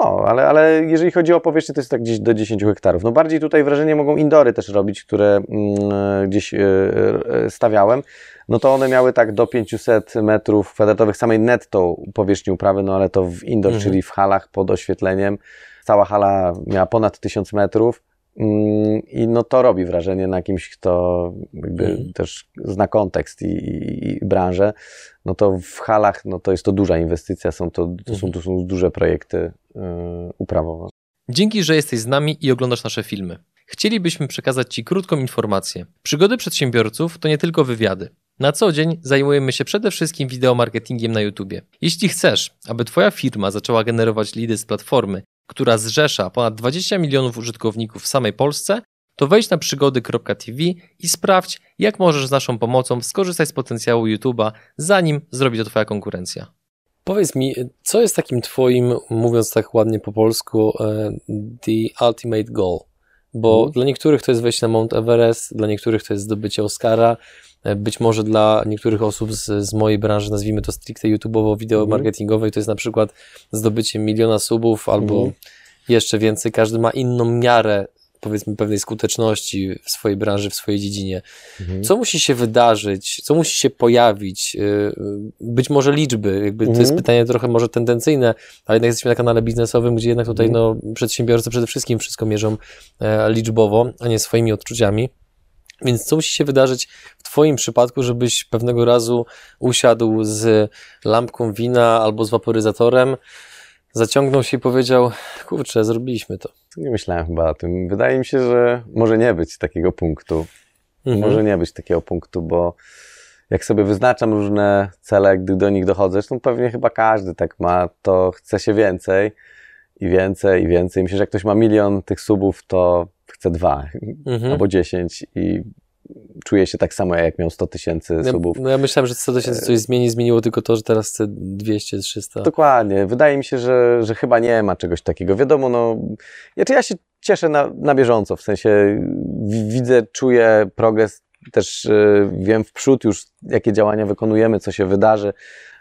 Speaker 2: No, ale, ale jeżeli chodzi o powierzchnię, to jest tak gdzieś do 10 hektarów. No bardziej tutaj wrażenie mogą indory też robić, które mm, gdzieś e, e, stawiałem. No to one miały tak do 500 metrów kwadratowych samej netto powierzchni uprawy, no ale to w indoor,
Speaker 1: Mhm.
Speaker 2: czyli w halach pod oświetleniem. Cała hala miała ponad 1000 metrów. Mm, I no to robi wrażenie na kimś, kto
Speaker 1: Mhm.
Speaker 2: też zna kontekst i, i, i branżę. No to w halach, no to jest to duża inwestycja, są to, to, są,
Speaker 1: Mhm.
Speaker 2: to są duże projekty y, uprawowe.
Speaker 1: Dzięki, że jesteś z nami i oglądasz nasze filmy. Chcielibyśmy przekazać Ci krótką informację. Przygody przedsiębiorców to nie tylko wywiady. Na co dzień zajmujemy się przede wszystkim wideomarketingiem na YouTube. Jeśli chcesz, aby Twoja firma zaczęła generować lidy z platformy, która zrzesza ponad 20 milionów użytkowników w samej Polsce, to wejdź na przygody.tv i sprawdź, jak możesz z naszą pomocą skorzystać z potencjału YouTube'a, zanim zrobi to Twoja konkurencja. Powiedz mi, co jest takim Twoim, mówiąc tak ładnie po polsku, e, the ultimate goal? Bo
Speaker 2: Mhm.
Speaker 1: dla niektórych to jest wejście na Mount Everest, dla niektórych to jest zdobycie Oscara, być może dla niektórych osób z, z mojej branży, nazwijmy to stricte YouTube'owo, wideo
Speaker 2: Mhm.
Speaker 1: marketingowej, to jest na przykład zdobycie miliona subów albo
Speaker 2: Mhm.
Speaker 1: jeszcze więcej. Każdy ma inną miarę, powiedzmy, pewnej skuteczności w swojej branży, w swojej dziedzinie. Co musi się wydarzyć, co musi się pojawić? Yy, Być może liczby, jakby to
Speaker 2: Mhm.
Speaker 1: jest pytanie trochę może tendencyjne, ale jednak jesteśmy na kanale biznesowym, gdzie jednak tutaj
Speaker 2: Mhm.
Speaker 1: no, przedsiębiorcy przede wszystkim wszystko mierzą e, liczbowo, a nie swoimi odczuciami. Więc co musi się wydarzyć w Twoim przypadku, żebyś pewnego razu usiadł z lampką wina albo z waporyzatorem zaciągnął się i powiedział, kurczę, zrobiliśmy to.
Speaker 2: Nie myślałem chyba o tym. Wydaje mi się, że może nie być takiego punktu. Mhm. Może nie być takiego punktu, bo jak sobie wyznaczam różne cele, gdy do nich dochodzę, zresztą pewnie chyba każdy tak ma, to chce się więcej i więcej i więcej. Myślę, że jak ktoś ma milion tych subów, to chce dwa mhm. albo dziesięć i czuje się tak samo, jak miał 100 tysięcy
Speaker 1: ja,
Speaker 2: subów.
Speaker 1: No ja myślałem, że 100 tysięcy coś zmieni, zmieniło tylko to, że teraz chce 200, 300.
Speaker 2: Dokładnie. Wydaje mi się, że, że chyba nie ma czegoś takiego. Wiadomo, no, znaczy ja się cieszę na, na bieżąco, w sensie widzę, czuję progres, też y, wiem w przód już, jakie działania wykonujemy, co się wydarzy.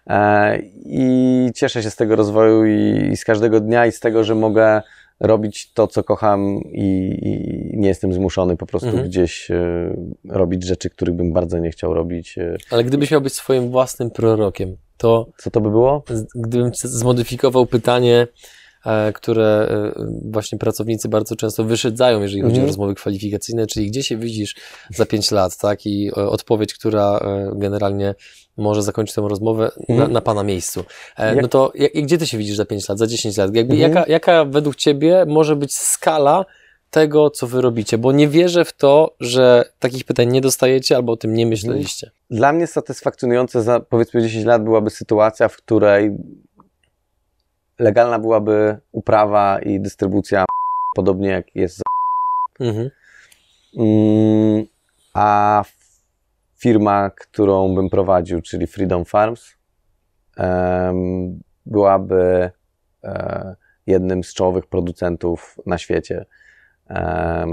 Speaker 2: E, I cieszę się z tego rozwoju i, i z każdego dnia i z tego, że mogę robić to, co kocham i, i nie jestem zmuszony po prostu mhm. gdzieś y, robić rzeczy, których bym bardzo nie chciał robić. Y.
Speaker 1: Ale gdybyś miał być swoim własnym prorokiem, to...
Speaker 2: Co to by było?
Speaker 1: Gdybym zmodyfikował pytanie, e, które e, właśnie pracownicy bardzo często wyszydzają, jeżeli chodzi mhm. o rozmowy kwalifikacyjne, czyli gdzie się widzisz za pięć lat, tak? I odpowiedź, która generalnie może zakończyć tę rozmowę mhm. na, na, Pana miejscu. E, no to jak, gdzie Ty się widzisz za 5 lat, za 10 lat? Jakby, mhm. jaka, jaka według Ciebie może być skala tego, co Wy robicie? Bo nie wierzę w to, że takich pytań nie dostajecie albo o tym nie myśleliście. Mhm.
Speaker 2: Dla mnie satysfakcjonujące za powiedzmy 10 lat byłaby sytuacja, w której legalna byłaby uprawa i dystrybucja podobnie jak jest za... Mhm. Mm, a firma, którą bym prowadził, czyli Freedom Farms, byłaby e, jednym z czołowych producentów na świecie. E,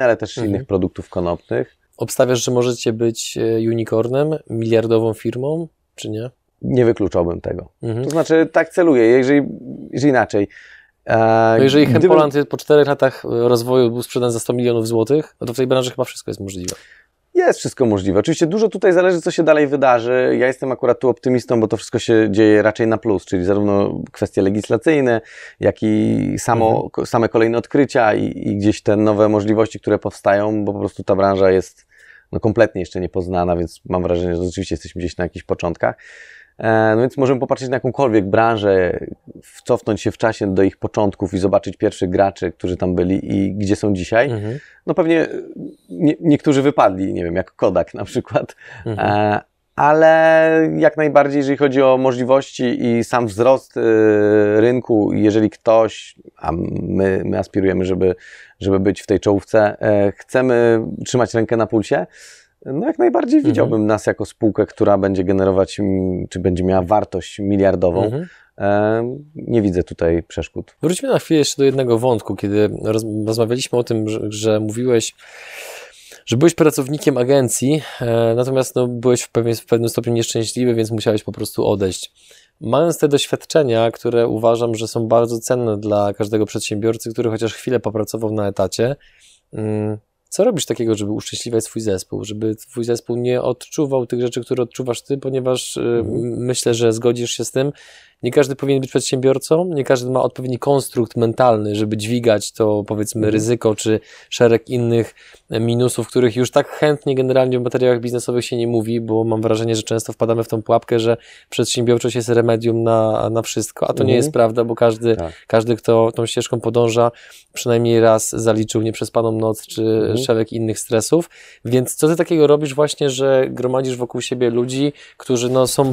Speaker 2: ale też mhm. innych produktów konopnych.
Speaker 1: Obstawiasz, że możecie być e, unicornem, miliardową firmą, czy nie?
Speaker 2: Nie wykluczałbym tego. Mhm. To znaczy, tak celuję, jeżeli, jeżeli inaczej.
Speaker 1: No jeżeli Hempoland Gdybym... po czterech latach rozwoju był sprzedany za 100 milionów złotych, no to w tej branży chyba wszystko jest możliwe.
Speaker 2: Jest wszystko możliwe. Oczywiście dużo tutaj zależy, co się dalej wydarzy. Ja jestem akurat tu optymistą, bo to wszystko się dzieje raczej na plus, czyli zarówno kwestie legislacyjne, jak i samo, mhm. same kolejne odkrycia i, i, gdzieś te nowe możliwości, które powstają, bo po prostu ta branża jest no, kompletnie jeszcze niepoznana, więc mam wrażenie, że rzeczywiście jesteśmy gdzieś na jakichś początkach. E, no więc możemy popatrzeć na jakąkolwiek branżę, cofnąć się w czasie do ich początków i zobaczyć pierwszych graczy, którzy tam byli i gdzie są dzisiaj. Mhm. No pewnie nie, niektórzy wypadli, nie wiem, jak Kodak na przykład. Mhm. E, ale jak najbardziej, jeżeli chodzi o możliwości i sam wzrost y, rynku, jeżeli ktoś, a my, my aspirujemy, żeby, żeby być w tej czołówce, e, chcemy trzymać rękę na pulsie, no jak najbardziej mhm. widziałbym nas jako spółkę, która będzie generować, czy będzie miała wartość miliardową. Mhm. Nie widzę tutaj przeszkód.
Speaker 1: Wróćmy na chwilę jeszcze do jednego wątku, kiedy rozmawialiśmy o tym, że, że mówiłeś, że byłeś pracownikiem agencji, e, natomiast no, byłeś w pewnym, w pewnym stopniu nieszczęśliwy, więc musiałeś po prostu odejść. Mając te doświadczenia, które uważam, że są bardzo cenne dla każdego przedsiębiorcy, który chociaż chwilę popracował na etacie, mm, co robisz takiego, żeby uszczęśliwiać swój zespół, żeby twój zespół nie odczuwał tych rzeczy, które odczuwasz ty, ponieważ y, mhm. myślę, że zgodzisz się z tym, nie każdy powinien być przedsiębiorcą, nie każdy ma odpowiedni konstrukt mentalny, żeby dźwigać to powiedzmy mhm. ryzyko, czy szereg innych minusów, których już tak chętnie generalnie w materiałach biznesowych się nie mówi, bo mam wrażenie, że często wpadamy w tą pułapkę, że przedsiębiorczość jest remedium na, na wszystko, a to mhm. nie jest prawda, bo każdy, tak. każdy, kto tą ścieżką podąża, przynajmniej raz zaliczył nieprzespaną noc, czy mhm. szereg innych stresów, więc co ty takiego robisz właśnie, że gromadzisz wokół siebie ludzi, którzy no są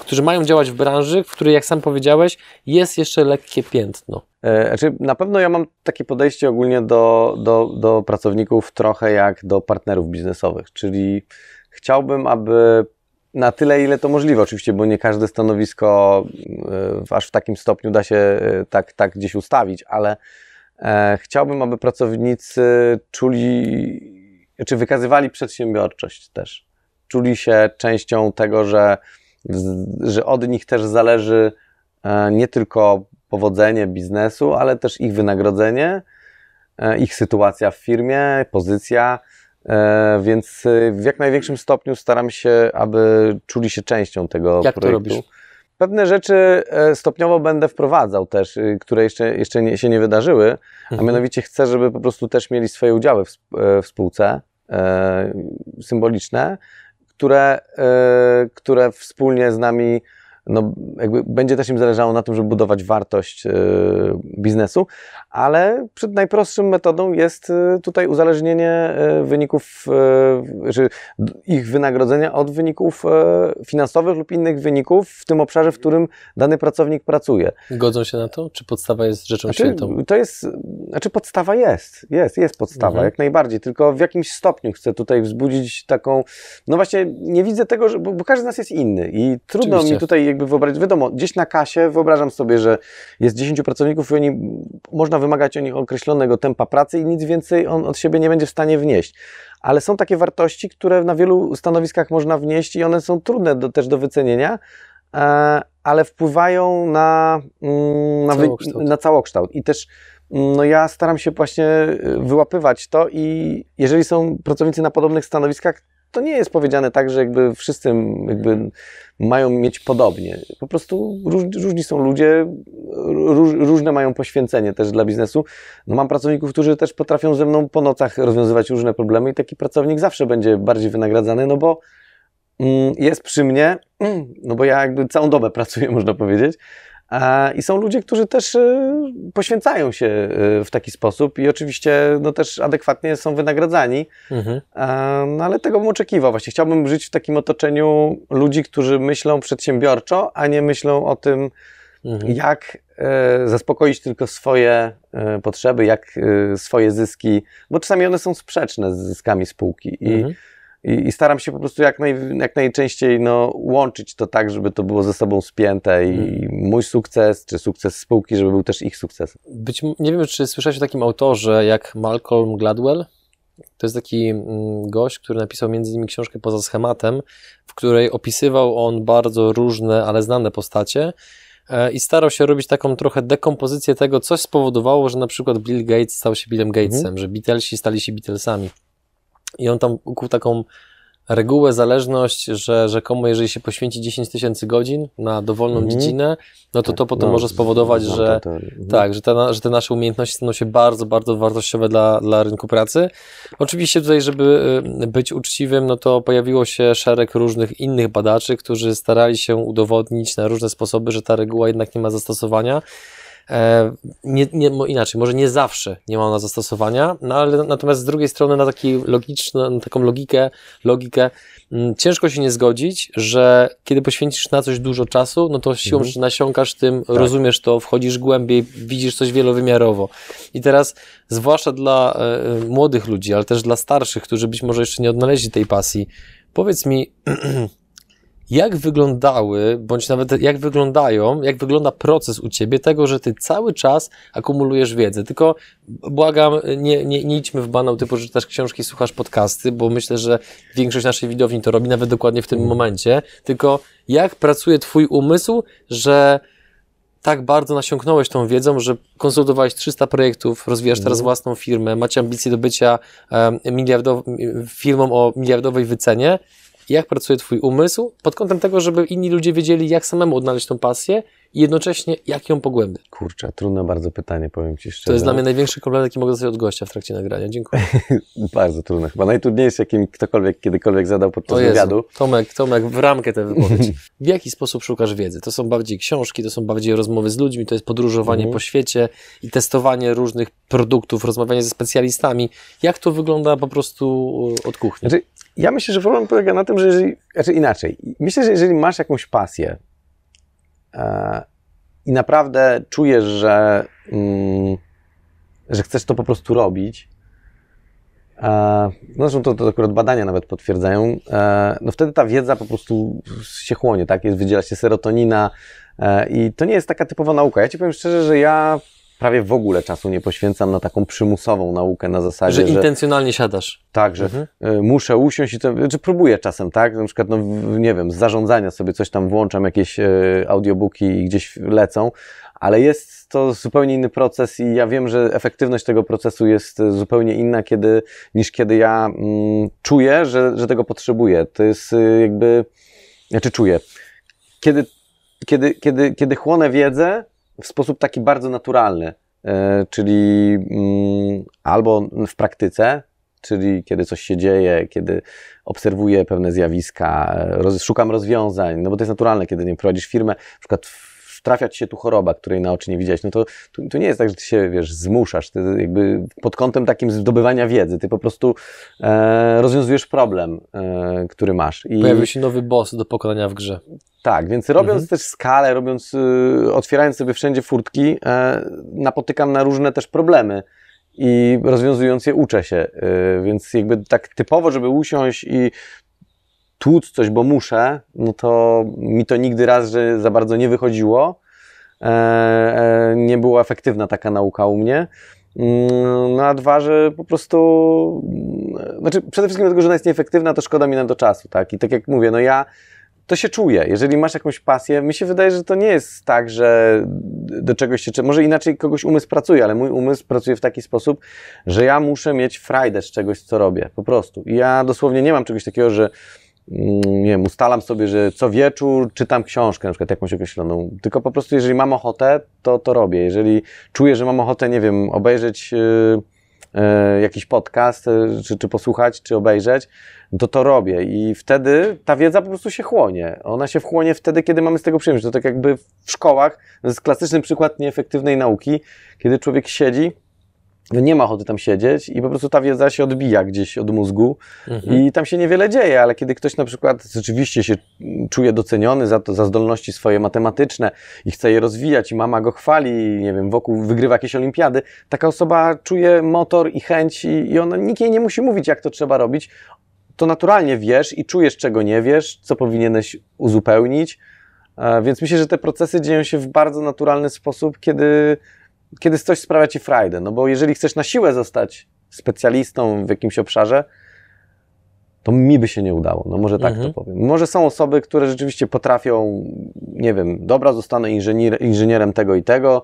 Speaker 1: którzy mają działać w branży, w której, jak sam powiedziałeś, jest jeszcze lekkie piętno.
Speaker 2: E, znaczy, na pewno ja mam takie podejście ogólnie do, do, do pracowników trochę jak do partnerów biznesowych, czyli chciałbym, aby na tyle, ile to możliwe, oczywiście, bo nie każde stanowisko e, aż w takim stopniu da się e, tak, tak gdzieś ustawić, ale chciałbym, aby pracownicy czuli, czy wykazywali przedsiębiorczość też. Czuli się częścią tego, że że od nich też zależy e, nie tylko powodzenie biznesu, ale też ich wynagrodzenie, e, ich sytuacja w firmie, pozycja. E, więc w jak największym stopniu staram się, aby czuli się częścią tego
Speaker 1: jak
Speaker 2: projektu.
Speaker 1: To robisz?
Speaker 2: Pewne rzeczy stopniowo będę wprowadzał też, które jeszcze, jeszcze nie, się nie wydarzyły, mhm. a mianowicie chcę, żeby po prostu też mieli swoje udziały w, w spółce symboliczne, które, e, które wspólnie z nami no, jakby będzie też im zależało na tym, żeby budować wartość e, biznesu, ale przed najprostszą metodą jest e, tutaj uzależnienie e, wyników, czy ich wynagrodzenia od wyników finansowych lub innych wyników w tym obszarze, w którym dany pracownik pracuje.
Speaker 1: Godzą się na to? Czy podstawa jest rzeczą
Speaker 2: znaczy,
Speaker 1: świętą?
Speaker 2: To jest, znaczy podstawa jest, jest, jest podstawa, mhm. jak najbardziej, tylko w jakimś stopniu chcę tutaj wzbudzić taką, no właśnie nie widzę tego, że, bo, bo każdy z nas jest inny i trudno Oczywiście. mi tutaj jakby wyobrazić, wiadomo, gdzieś na kasie wyobrażam sobie, że jest 10 pracowników i oni, można wymagać od nich określonego tempa pracy i nic więcej on od siebie nie będzie w stanie wnieść. Ale są takie wartości, które na wielu stanowiskach można wnieść i one są trudne do, też do wycenienia, e, ale wpływają na, mm, na, całokształt. na całokształt. I też mm, no ja staram się właśnie wyłapywać to i jeżeli są pracownicy na podobnych stanowiskach, to nie jest powiedziane tak, że jakby wszyscy jakby mają mieć podobnie. Po prostu róż, różni są ludzie, róż, różne mają poświęcenie też dla biznesu. No mam pracowników, którzy też potrafią ze mną po nocach rozwiązywać różne problemy i taki pracownik zawsze będzie bardziej wynagradzany, no bo mm, jest przy mnie, no bo ja jakby całą dobę pracuję, można powiedzieć, i są ludzie, którzy też y, poświęcają się y, w taki sposób i oczywiście no, też adekwatnie są wynagradzani. Mhm. No, ale tego bym oczekiwał. Właśnie chciałbym żyć w takim otoczeniu ludzi, którzy myślą przedsiębiorczo, a nie myślą o tym, mhm. jak e, zaspokoić tylko swoje potrzeby, jak swoje zyski, bo czasami one są sprzeczne z zyskami spółki. I mhm i, i, staram się po prostu jak, naj, jak najczęściej no, łączyć to tak, żeby to było ze sobą spięte i hmm. mój sukces, czy sukces spółki, żeby był też ich sukcesem.
Speaker 1: Być, nie wiem, czy słyszałeś o takim autorze jak Malcolm Gladwell? To jest taki mm, gość, który napisał między innymi książkę Poza schematem, w której opisywał on bardzo różne, ale znane postacie e, i starał się robić taką trochę dekompozycję tego, coś spowodowało, że na przykład Bill Gates stał się Billem Gatesem, mhm. że Beatlesi stali się Beatlesami. I on tam ukuł taką regułę, zależność, że rzekomo jeżeli się poświęci 10 tysięcy godzin na dowolną mhm. dziedzinę, no to to potem no, może spowodować, no, że to, to, mhm. tak, że te, że te nasze umiejętności staną się bardzo, bardzo wartościowe dla, dla rynku pracy. Oczywiście tutaj, żeby y, być uczciwym, no to pojawiło się szereg różnych innych badaczy, którzy starali się udowodnić na różne sposoby, że ta reguła jednak nie ma zastosowania. E, nie, nie, inaczej, może nie zawsze nie ma ona zastosowania, no ale natomiast z drugiej strony na taki logiczną, na taką logikę, logikę mm, ciężko się nie zgodzić, że kiedy poświęcisz na coś dużo czasu, no to siłą mhm. nasiąkasz tym, tak. rozumiesz to, wchodzisz głębiej, widzisz coś wielowymiarowo. I teraz, zwłaszcza dla e, młodych ludzi, ale też dla starszych, którzy być może jeszcze nie odnaleźli tej pasji, powiedz mi, jak wyglądały, bądź nawet jak wyglądają, jak wygląda proces u Ciebie tego, że Ty cały czas akumulujesz wiedzę. Tylko błagam, nie, nie, nie idźmy w banał typu, że czytasz książki, słuchasz podcasty, bo myślę, że większość naszej widowni to robi nawet dokładnie w tym momencie. Tylko jak pracuje Twój umysł, że tak bardzo nasiąknąłeś tą wiedzą, że konsultowałeś 300 projektów, rozwijasz teraz mhm. własną firmę, macie ambicje do bycia um, miliardow- firmą o miliardowej wycenie jak pracuje Twój umysł, pod kątem tego, żeby inni ludzie wiedzieli, jak samemu odnaleźć tą pasję i jednocześnie jak ją pogłębić.
Speaker 2: Kurczę, trudne bardzo pytanie, powiem Ci szczerze.
Speaker 1: To jest dla mnie największy komplement, jaki mogę dostać od gościa w trakcie nagrania. Dziękuję.
Speaker 2: bardzo trudne. Chyba najtrudniejsze, jakim ktokolwiek kiedykolwiek zadał podczas o Jezu, wywiadu.
Speaker 1: Tomek, Tomek, w ramkę tę wypowiedź. w jaki sposób szukasz wiedzy? To są bardziej książki, to są bardziej rozmowy z ludźmi, to jest podróżowanie mhm. po świecie i testowanie różnych produktów, rozmawianie ze specjalistami. Jak to wygląda po prostu od kuchni?
Speaker 2: Znaczy, ja myślę, że problem polega na tym, że jeżeli, znaczy inaczej, myślę, że jeżeli masz jakąś pasję e, i naprawdę czujesz, że, mm, że chcesz to po prostu robić, e, no zresztą to, to akurat badania nawet potwierdzają, e, no wtedy ta wiedza po prostu się chłonie, tak? Jest, wydziela się serotonina e, i to nie jest taka typowa nauka. Ja Ci powiem szczerze, że ja prawie w ogóle czasu nie poświęcam na taką przymusową naukę na zasadzie,
Speaker 1: że... że intencjonalnie siadasz.
Speaker 2: Tak, że mhm. Y, muszę usiąść i to, czy znaczy próbuję czasem, tak? Na przykład, no, nie wiem, z zarządzania sobie coś tam włączam, jakieś y, audiobooki i gdzieś lecą, ale jest to zupełnie inny proces i ja wiem, że efektywność tego procesu jest zupełnie inna, kiedy, niż kiedy ja mm, czuję, że, że tego potrzebuję. To jest y, jakby, znaczy czuję. Kiedy, kiedy, kiedy, kiedy chłonę wiedzę, w sposób taki bardzo naturalny, e, czyli mm, albo w praktyce, czyli kiedy coś się dzieje, kiedy obserwuję pewne zjawiska, roz, szukam rozwiązań, no bo to jest naturalne, kiedy nie prowadzisz firmę, na przykład trafia ci się tu choroba, której na oczy nie widziałeś, no to, to, nie jest tak, że ty się, wiesz, zmuszasz, ty jakby pod kątem takim zdobywania wiedzy, ty po prostu e, rozwiązujesz problem, e, który masz.
Speaker 1: I, Pojawił się nowy boss do pokonania w grze.
Speaker 2: Tak, więc robiąc mhm. też skalę, robiąc, y, otwierając sobie wszędzie furtki, e, napotykam na różne też problemy i rozwiązując je uczę się, y, więc jakby tak typowo, żeby usiąść i tłuc coś, bo muszę, no to mi to nigdy raz, że za bardzo nie wychodziło. E, e, nie była efektywna taka nauka u mnie. Mm, no a dwa, że po prostu, mm, znaczy przede wszystkim dlatego, że ona jest nieefektywna, to szkoda mi na to czasu, tak? I tak jak mówię, no ja to się czuję. Jeżeli masz jakąś pasję, mi się wydaje, że to nie jest tak, że do czegoś się, może inaczej kogoś umysł pracuje, ale mój umysł pracuje w taki sposób, że ja muszę mieć frajdę z czegoś, co robię, po prostu. I ja dosłownie nie mam czegoś takiego, że nie wiem, ustalam sobie, że co wieczór czytam książkę, na przykład jakąś określoną, tylko po prostu jeżeli mam ochotę, to to robię. Jeżeli czuję, że mam ochotę, nie wiem, obejrzeć yy, yy, jakiś podcast, yy, czy, czy posłuchać, czy obejrzeć, to to robię i wtedy ta wiedza po prostu się chłonie. Ona się wchłonie wtedy, kiedy mamy z tego przyjemność. To tak jakby w szkołach, to jest klasyczny przykład nieefektywnej nauki, kiedy człowiek siedzi, no nie ma ochoty tam siedzieć i po prostu ta wiedza się odbija gdzieś od mózgu mhm. i tam się niewiele dzieje, ale kiedy ktoś na przykład rzeczywiście się czuje doceniony za to, za zdolności swoje matematyczne i chce je rozwijać i mama go chwali, nie wiem, wokół wygrywa jakieś olimpiady, taka osoba czuje motor i chęć i, i ona, nikt jej nie musi mówić, jak to trzeba robić, to naturalnie wiesz i czujesz, czego nie wiesz, co powinieneś uzupełnić, e, więc myślę, że te procesy dzieją się w bardzo naturalny sposób, kiedy kiedy coś sprawia ci frajdę. No bo jeżeli chcesz na siłę zostać specjalistą w jakimś obszarze, to mi by się nie udało. No może tak mhm. to powiem. Może są osoby, które rzeczywiście potrafią, nie wiem, dobra, zostanę inżynier, inżynierem tego i tego,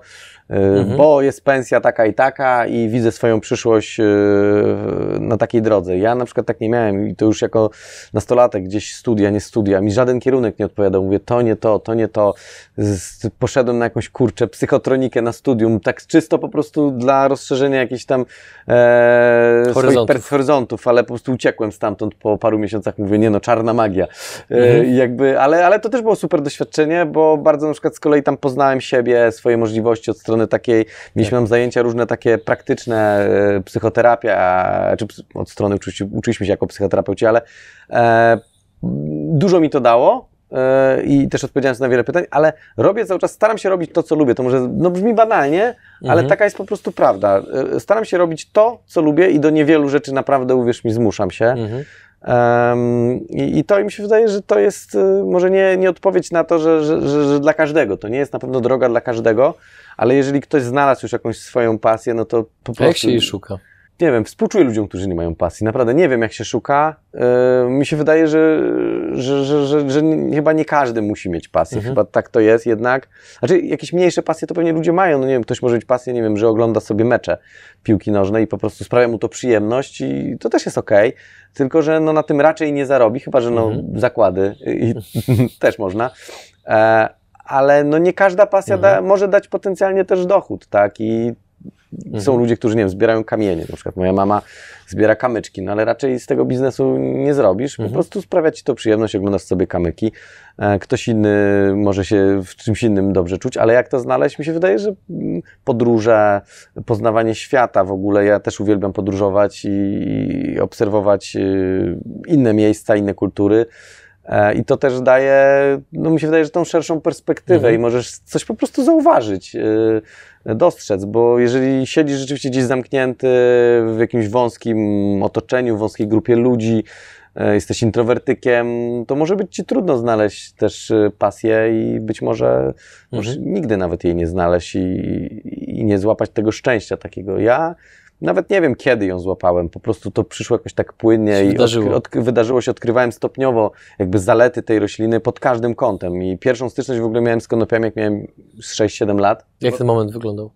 Speaker 2: mhm. bo jest pensja taka i taka i widzę swoją przyszłość e, na takiej drodze. Ja na przykład tak nie miałem i to już jako nastolatek gdzieś studia, nie studia, mi żaden kierunek nie odpowiadał. Mówię, to nie to, to nie to. Poszedłem na jakąś kurczę psychotronikę na studium, tak czysto po prostu dla rozszerzenia jakichś tam e,
Speaker 1: horyzontów.
Speaker 2: swoich horyzontów, ale po prostu uciekłem stamtąd po paru miesiącach. Mówię, nie no, czarna magia. E, mhm. jakby, ale, ale to też było super doświadczenie, bo bardzo na przykład z kolei tam poznałem siebie, swoje możliwości od strony strony takiej, mieliśmy tak. tam zajęcia różne takie praktyczne, e, psychoterapia, czy od strony uczyliśmy, uczyliśmy się jako psychoterapeuci, ale e, dużo mi to dało, e, i też odpowiedziałem na wiele pytań, ale robię cały czas, staram się robić to, co lubię. To może no, brzmi banalnie, mhm. ale taka jest po prostu prawda. E, staram się robić to, co lubię i do niewielu rzeczy naprawdę, uwierz mi, zmuszam się. Mhm. Um, i, I to mi się wydaje, że to jest może nie, nie odpowiedź na to, że, że, że, że, dla każdego. To nie jest na pewno droga dla każdego, ale jeżeli ktoś znalazł już jakąś swoją pasję, no to po prostu...
Speaker 1: Jak się jej szuka?
Speaker 2: Nie wiem, współczuję ludziom, którzy nie mają pasji. Naprawdę nie wiem, jak się szuka. Yy, mi się wydaje, że, że, że, że, że chyba nie każdy musi mieć pasję. Mhm. Chyba tak to jest jednak. Znaczy, jakieś mniejsze pasje to pewnie ludzie mają. No nie wiem, ktoś może mieć pasję, nie wiem, że ogląda sobie mecze piłki nożnej i po prostu sprawia mu to przyjemność i to też jest okej. Okay. Tylko, że no na tym raczej nie zarobi, chyba, że no mhm. zakłady i też można. E, ale no nie każda pasja mhm. da, może dać potencjalnie też dochód, tak? I mhm. są ludzie, którzy, nie wiem, zbierają kamienie. Na przykład moja mama zbiera kamyczki, no ale raczej z tego biznesu nie zrobisz. Mhm. Po prostu sprawia ci to przyjemność, oglądasz sobie kamyki. E, ktoś inny może się w czymś innym dobrze czuć, ale jak to znaleźć? Mi się wydaje, że mm, podróże, poznawanie świata w ogóle. Ja też uwielbiam podróżować i obserwować y, inne miejsca, inne kultury. E, I to też daje, no mi się wydaje, że tą szerszą perspektywę mhm. i możesz coś po prostu zauważyć, e, dostrzec, bo jeżeli siedzisz rzeczywiście gdzieś zamknięty w jakimś wąskim otoczeniu, w wąskiej grupie ludzi, e, jesteś introwertykiem, to może być ci trudno znaleźć też pasję i być może, mhm. nigdy nawet jej nie znaleźć i, i nie złapać tego szczęścia takiego. Ja nawet nie wiem, kiedy ją złapałem. Po prostu to przyszło jakoś tak płynnie i
Speaker 1: wydarzyło.
Speaker 2: Odkry, wydarzyło się. Odkrywałem stopniowo jakby zalety tej rośliny pod każdym kątem. I pierwszą styczność w ogóle miałem z konopiami, jak miałem 6-7 lat.
Speaker 1: Jak ten moment wyglądał?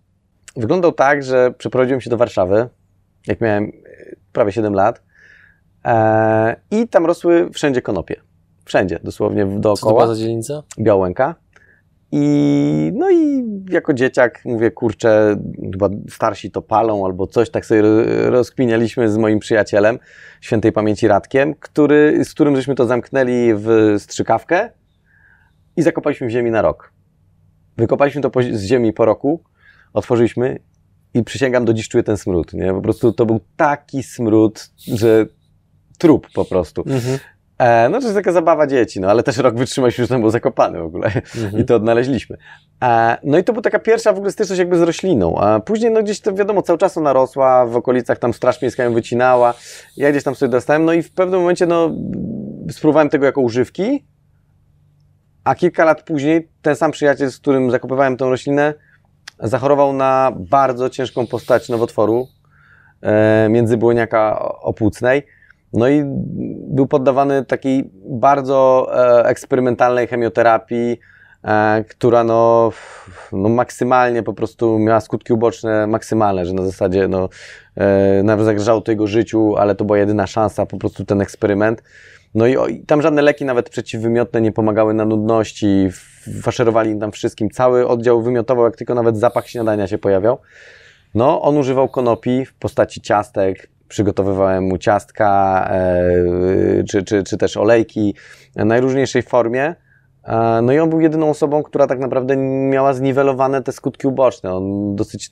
Speaker 2: Wyglądał tak, że przeprowadziłem się do Warszawy, jak miałem e, prawie 7 lat. E, I tam rosły wszędzie konopie. Wszędzie, dosłownie dookoła. Co to
Speaker 1: była za dzielnica?
Speaker 2: Białęka. I, no i jako dzieciak mówię, kurczę, chyba starsi to palą albo coś, tak sobie rozkminialiśmy z moim przyjacielem, świętej pamięci Radkiem, który, z którym żeśmy to zamknęli w strzykawkę i zakopaliśmy w ziemi na rok. Wykopaliśmy to po, z ziemi po roku, otworzyliśmy i przysięgam, do dziś czuję ten smród, nie? Po prostu to był taki smród, że trup po prostu. Mhm. E, no to jest taka zabawa dzieci, no ale też rok wytrzymaliśmy, że tam był zakopany w ogóle mhm. i to odnaleźliśmy. E, no i to była taka pierwsza w ogóle styczność jakby z rośliną, a później no gdzieś to wiadomo, cały czas ona rosła, w okolicach tam Straż Miejska ją wycinała, ja gdzieś tam sobie dostałem, no i w pewnym momencie no spróbowałem tego jako używki, a kilka lat później ten sam przyjaciel, z którym zakopywałem tą roślinę, zachorował na bardzo ciężką postać nowotworu e, międzybłoniaka opłucnej. No i był poddawany takiej bardzo e, eksperymentalnej chemioterapii, e, która no, no maksymalnie po prostu miała skutki uboczne maksymalne, że na zasadzie no, e, nawet zagrażało to jego życiu, ale to była jedyna szansa, po prostu ten eksperyment. No i, o, i tam żadne leki, nawet przeciwwymiotne, nie pomagały na nudności, faszerowali im tam wszystkim. Cały oddział wymiotował, jak tylko nawet zapach śniadania się pojawiał. No, on używał konopi w postaci ciastek, przygotowywałem mu ciastka, e, czy, czy, czy też olejki najróżniejszej formie. E, no i on był jedyną osobą, która tak naprawdę miała zniwelowane te skutki uboczne. On dosyć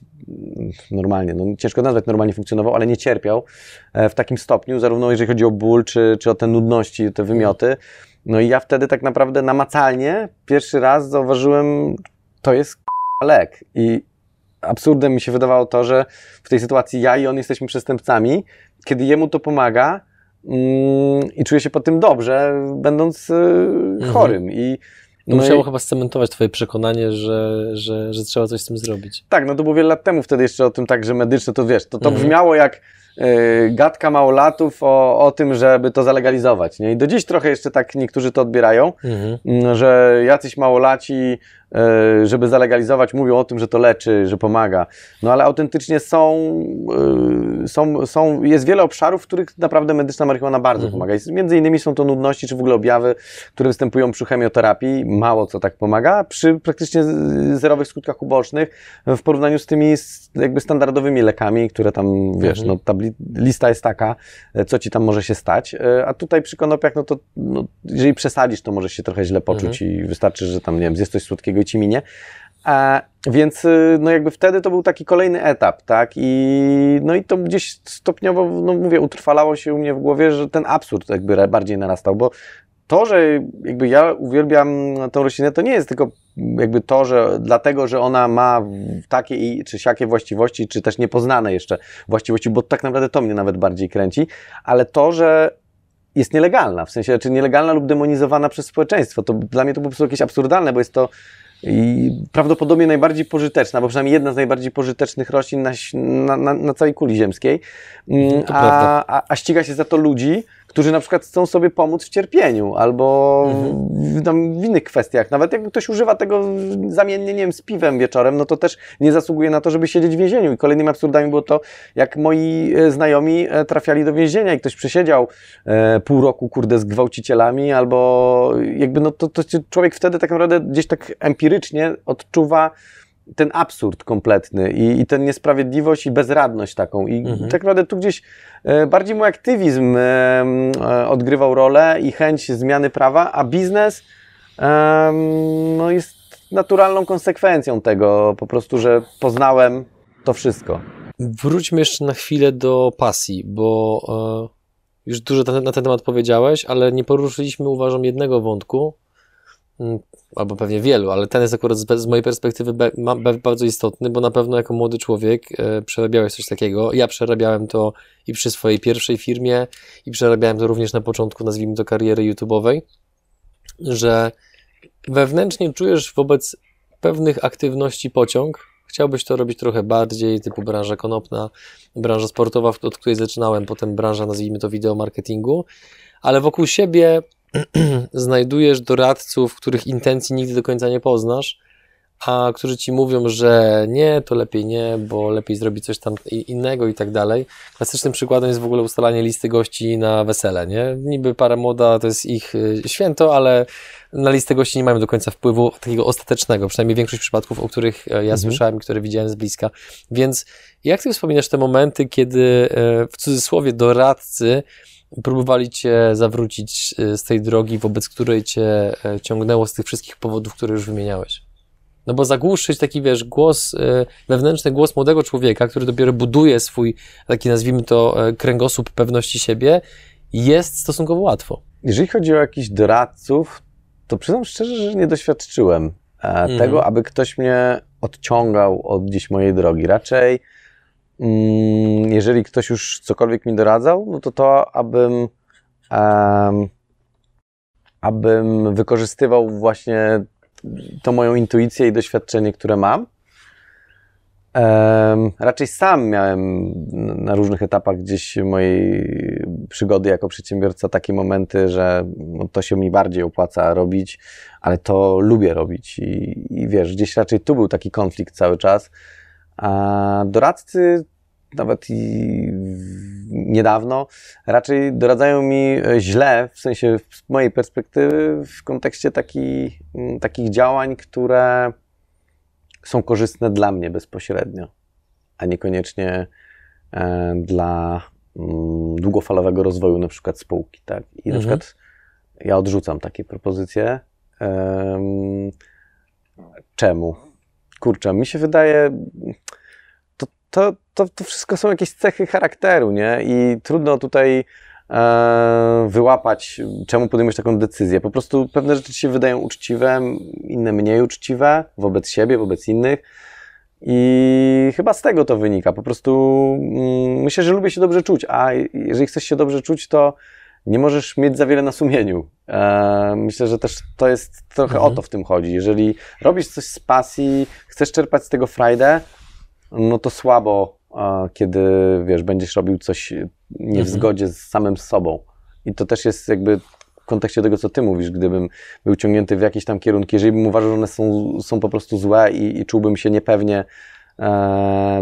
Speaker 2: normalnie, no ciężko nazwać, normalnie funkcjonował, ale nie cierpiał e, w takim stopniu, zarówno jeżeli chodzi o ból, czy, czy o te nudności, te wymioty. No i ja wtedy tak naprawdę namacalnie pierwszy raz zauważyłem, to jest lek. I absurdem mi się wydawało to, że w tej sytuacji ja i on jesteśmy przestępcami, kiedy jemu to pomaga mm, i czuję się po tym dobrze, będąc y, mhm. chorym. I
Speaker 1: no musiało i... chyba scementować twoje przekonanie, że, że, że trzeba coś z tym zrobić.
Speaker 2: Tak, no to było wiele lat temu wtedy jeszcze o tym tak, że medyczne, to wiesz, to, to mhm. brzmiało jak y, gadka małolatów o, o tym, żeby to zalegalizować, nie? I do dziś trochę jeszcze tak niektórzy to odbierają, mhm. Że jacyś małolaci żeby zalegalizować, mówią o tym, że to leczy, że pomaga. No ale autentycznie są, e, są, są jest wiele obszarów, w których naprawdę medyczna marihuana bardzo mhm. pomaga. Między innymi są to nudności, czy w ogóle objawy, które występują przy chemioterapii. Mało co tak pomaga. Przy praktycznie zerowych skutkach ubocznych w porównaniu z tymi jakby standardowymi lekami, które tam, wiesz, mhm. no ta lista jest taka, e, co ci tam może się stać. A tutaj przy konopiach, no to no, jeżeli przesadzisz, to możesz się trochę źle poczuć mhm. i wystarczy, że tam, nie wiem, zjesz coś słodkiego ci minie. A, więc y, no jakby wtedy to był taki kolejny etap, tak? I, no i to gdzieś stopniowo, no mówię, utrwalało się u mnie w głowie, że ten absurd jakby bardziej narastał, bo to, że jakby ja uwielbiam tą roślinę, to nie jest tylko jakby to, że dlatego, że ona ma takie czy siakie właściwości, czy też niepoznane jeszcze właściwości, bo tak naprawdę to mnie nawet bardziej kręci, ale to, że jest nielegalna, w sensie, czy nielegalna lub demonizowana przez społeczeństwo. To dla mnie to po prostu jakieś absurdalne, bo jest to i prawdopodobnie najbardziej pożyteczna, bo przynajmniej jedna z najbardziej pożytecznych roślin na, na, na, całej kuli ziemskiej, mm, a, a, a, ściga się za to ludzi, którzy na przykład chcą sobie pomóc w cierpieniu albo mhm. w, w, innych kwestiach. Nawet jak ktoś używa tego zamiennie, nie wiem, z piwem wieczorem, no to też nie zasługuje na to, żeby siedzieć w więzieniu. I kolejnymi absurdami było to, jak moi e, znajomi e, trafiali do więzienia i ktoś przesiedział e, pół roku, kurde, z gwałcicielami, albo jakby, no to, to człowiek wtedy tak naprawdę gdzieś tak empirycznie odczuwa ten absurd kompletny i, i ten niesprawiedliwość i bezradność taką. I mhm. tak naprawdę tu gdzieś e, bardziej mój aktywizm e, e, odgrywał rolę i chęć zmiany prawa, a biznes no, jest naturalną konsekwencją tego, po prostu, że poznałem to wszystko.
Speaker 1: Wróćmy jeszcze na chwilę do pasji, bo już dużo na ten temat powiedziałeś, ale nie poruszyliśmy, uważam, jednego wątku, mm, albo pewnie wielu, ale ten jest akurat z, z mojej perspektywy be, ma, bardzo istotny, bo na pewno jako młody człowiek e, przerabiałeś coś takiego. Ja przerabiałem to i przy swojej pierwszej firmie, i przerabiałem to również na początku, nazwijmy to kariery YouTube'owej, że wewnętrznie czujesz wobec pewnych aktywności pociąg, chciałbyś to robić trochę bardziej, typu branża konopna, branża sportowa, od której zaczynałem, potem branża, nazwijmy to wideo marketingu, ale wokół siebie znajdujesz doradców, których intencji nigdy do końca nie poznasz, a którzy ci mówią, że nie, to lepiej nie, bo lepiej zrobić coś tam innego i tak dalej. Klasycznym przykładem jest w ogóle ustalanie listy gości na wesele, nie? Niby para młoda to jest ich y, święto, ale na listę gości nie mają do końca wpływu takiego ostatecznego, przynajmniej większość przypadków, o których e, ja mhm. słyszałem i które widziałem z bliska. Więc jak ty wspominasz te momenty, kiedy e, w cudzysłowie doradcy próbowali cię zawrócić e, z tej drogi, wobec której cię ciągnęło z tych wszystkich powodów, które już wymieniałeś? No bo zagłuszyć taki, wiesz, głos, wewnętrzny głos młodego człowieka, który dopiero buduje swój, taki nazwijmy to, kręgosłup pewności siebie, jest stosunkowo łatwo.
Speaker 2: Jeżeli chodzi o jakichś doradców, to przyznam szczerze, że nie doświadczyłem e, mhm. tego, aby ktoś mnie odciągał od gdzieś mojej drogi. Raczej, jeżeli ktoś już cokolwiek mi doradzał, no to to, abym, um, abym wykorzystywał właśnie to moją intuicję i doświadczenie, które mam raczej sam miałem na różnych etapach gdzieś mojej przygody jako przedsiębiorca takie momenty, że no, to się mi bardziej opłaca robić, ale to lubię robić i, i wiesz, gdzieś raczej tu był taki konflikt cały czas. A doradcy nawet i niedawno, raczej doradzają mi źle, w sensie z mojej perspektywy, w kontekście taki, takich działań, które są korzystne dla mnie bezpośrednio, a niekoniecznie e, dla długofalowego rozwoju na przykład spółki. Tak? I mhm. na przykład ja odrzucam takie propozycje. czemu? Kurczę, mi się wydaje, to, to, to, to wszystko są jakieś cechy charakteru, nie? I trudno tutaj e, wyłapać, czemu podejmujesz taką decyzję. Po prostu pewne rzeczy się wydają uczciwe, inne mniej uczciwe wobec siebie, wobec innych. I chyba z tego to wynika. Po prostu mm, myślę, że lubię się dobrze czuć, a jeżeli chcesz się dobrze czuć, to nie możesz mieć za wiele na sumieniu. E, myślę, że też to jest trochę mhm. o to w tym chodzi. Jeżeli robisz coś z pasji, chcesz czerpać z tego frajdę, no to słabo, kiedy wiesz, będziesz robił coś nie w mhm. zgodzie z samym sobą. I to też jest jakby w kontekście tego, co ty mówisz, gdybym był ciągnięty w jakieś tam kierunki, jeżeli bym uważał, że one są, są po prostu złe i, i czułbym się niepewnie E,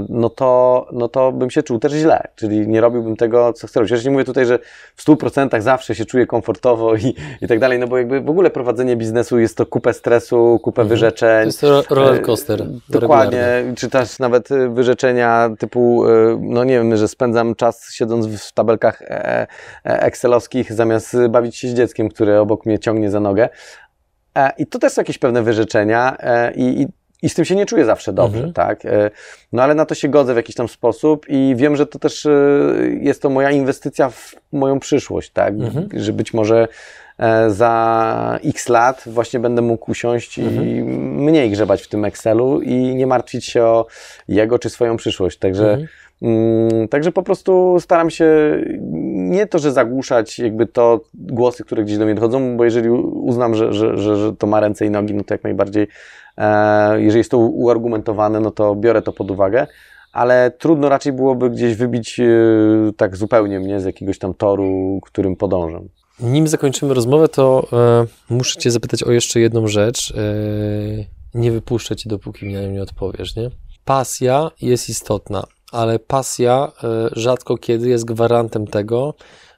Speaker 2: no to, no to bym się czuł też źle, czyli nie robiłbym tego, co chcę robić. Ja nie mówię tutaj, że w 100% zawsze się czuję komfortowo i, i tak dalej, no bo jakby w ogóle prowadzenie biznesu jest to kupę stresu, kupę mhm. wyrzeczeń. To
Speaker 1: jest roller coaster. E,
Speaker 2: dokładnie, regularny. czy też nawet wyrzeczenia typu, e, no nie wiem, że spędzam czas siedząc w tabelkach excelowskich zamiast bawić się z dzieckiem, które obok mnie ciągnie za nogę. I to też są jakieś pewne wyrzeczenia i, i i z tym się nie czuję zawsze dobrze, mhm. tak? E, no ale na to się godzę w jakiś tam sposób i wiem, że to też e, jest to moja inwestycja w moją przyszłość, tak? Mhm. Że być może e, za x lat właśnie będę mógł usiąść mhm. i mniej grzebać w tym Excelu i nie martwić się o jego czy swoją przyszłość. Także, mhm. mm, także po prostu staram się nie to, że zagłuszać jakby to głosy, które gdzieś do mnie dochodzą, bo jeżeli uznam, że, że, że, że to ma ręce i nogi, no to jak najbardziej jeżeli jest to uargumentowane, no to biorę to pod uwagę, ale trudno raczej byłoby gdzieś wybić e, tak zupełnie mnie z jakiegoś tam toru, którym podążam.
Speaker 1: Nim zakończymy rozmowę, to e, muszę Cię zapytać o jeszcze jedną rzecz. E, nie wypuszczę Cię, dopóki mi na nią nie odpowiesz, nie? Pasja jest istotna, ale pasja e, rzadko kiedy jest gwarantem tego,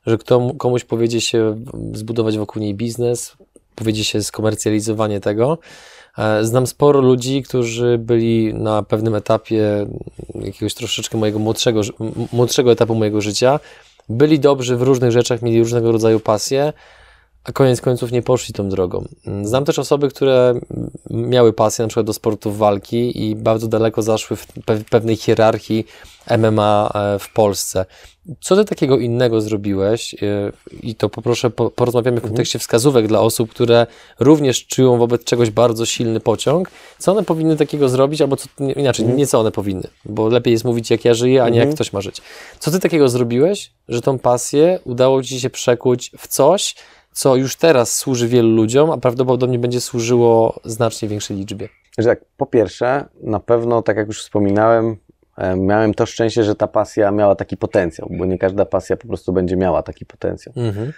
Speaker 1: że kto, komuś powiedzie się zbudować wokół niej biznes, powiedzie się skomercjalizowanie tego, E, znam sporo ludzi, którzy byli na pewnym etapie jakiegoś troszeczkę mojego młodszego, młodszego etapu mojego życia, byli dobrzy w różnych rzeczach, mieli różnego rodzaju pasje, a koniec końców nie poszli tą drogą. Znam też osoby, które miały pasję na przykład do sportów walki i bardzo daleko zaszły w pewnej hierarchii MMA e, w Polsce. Co ty takiego innego zrobiłeś? E, I to poproszę, porozmawiamy w mhm. kontekście wskazówek dla osób, które również czują wobec czegoś bardzo silny pociąg. Co one powinny takiego zrobić, albo co, inaczej, mhm. nie co one powinny, bo lepiej jest mówić, jak ja żyję, a nie jak mhm. ktoś ma żyć. Co ty takiego zrobiłeś, że tą pasję udało ci się przekuć w coś, co już teraz służy wielu ludziom, a prawdopodobnie będzie służyło znacznie większej liczbie.
Speaker 2: Że tak, po pierwsze, na pewno, tak jak już wspominałem, miałem to szczęście, że ta pasja miała taki potencjał, bo nie każda pasja po prostu będzie miała taki potencjał. Mhm.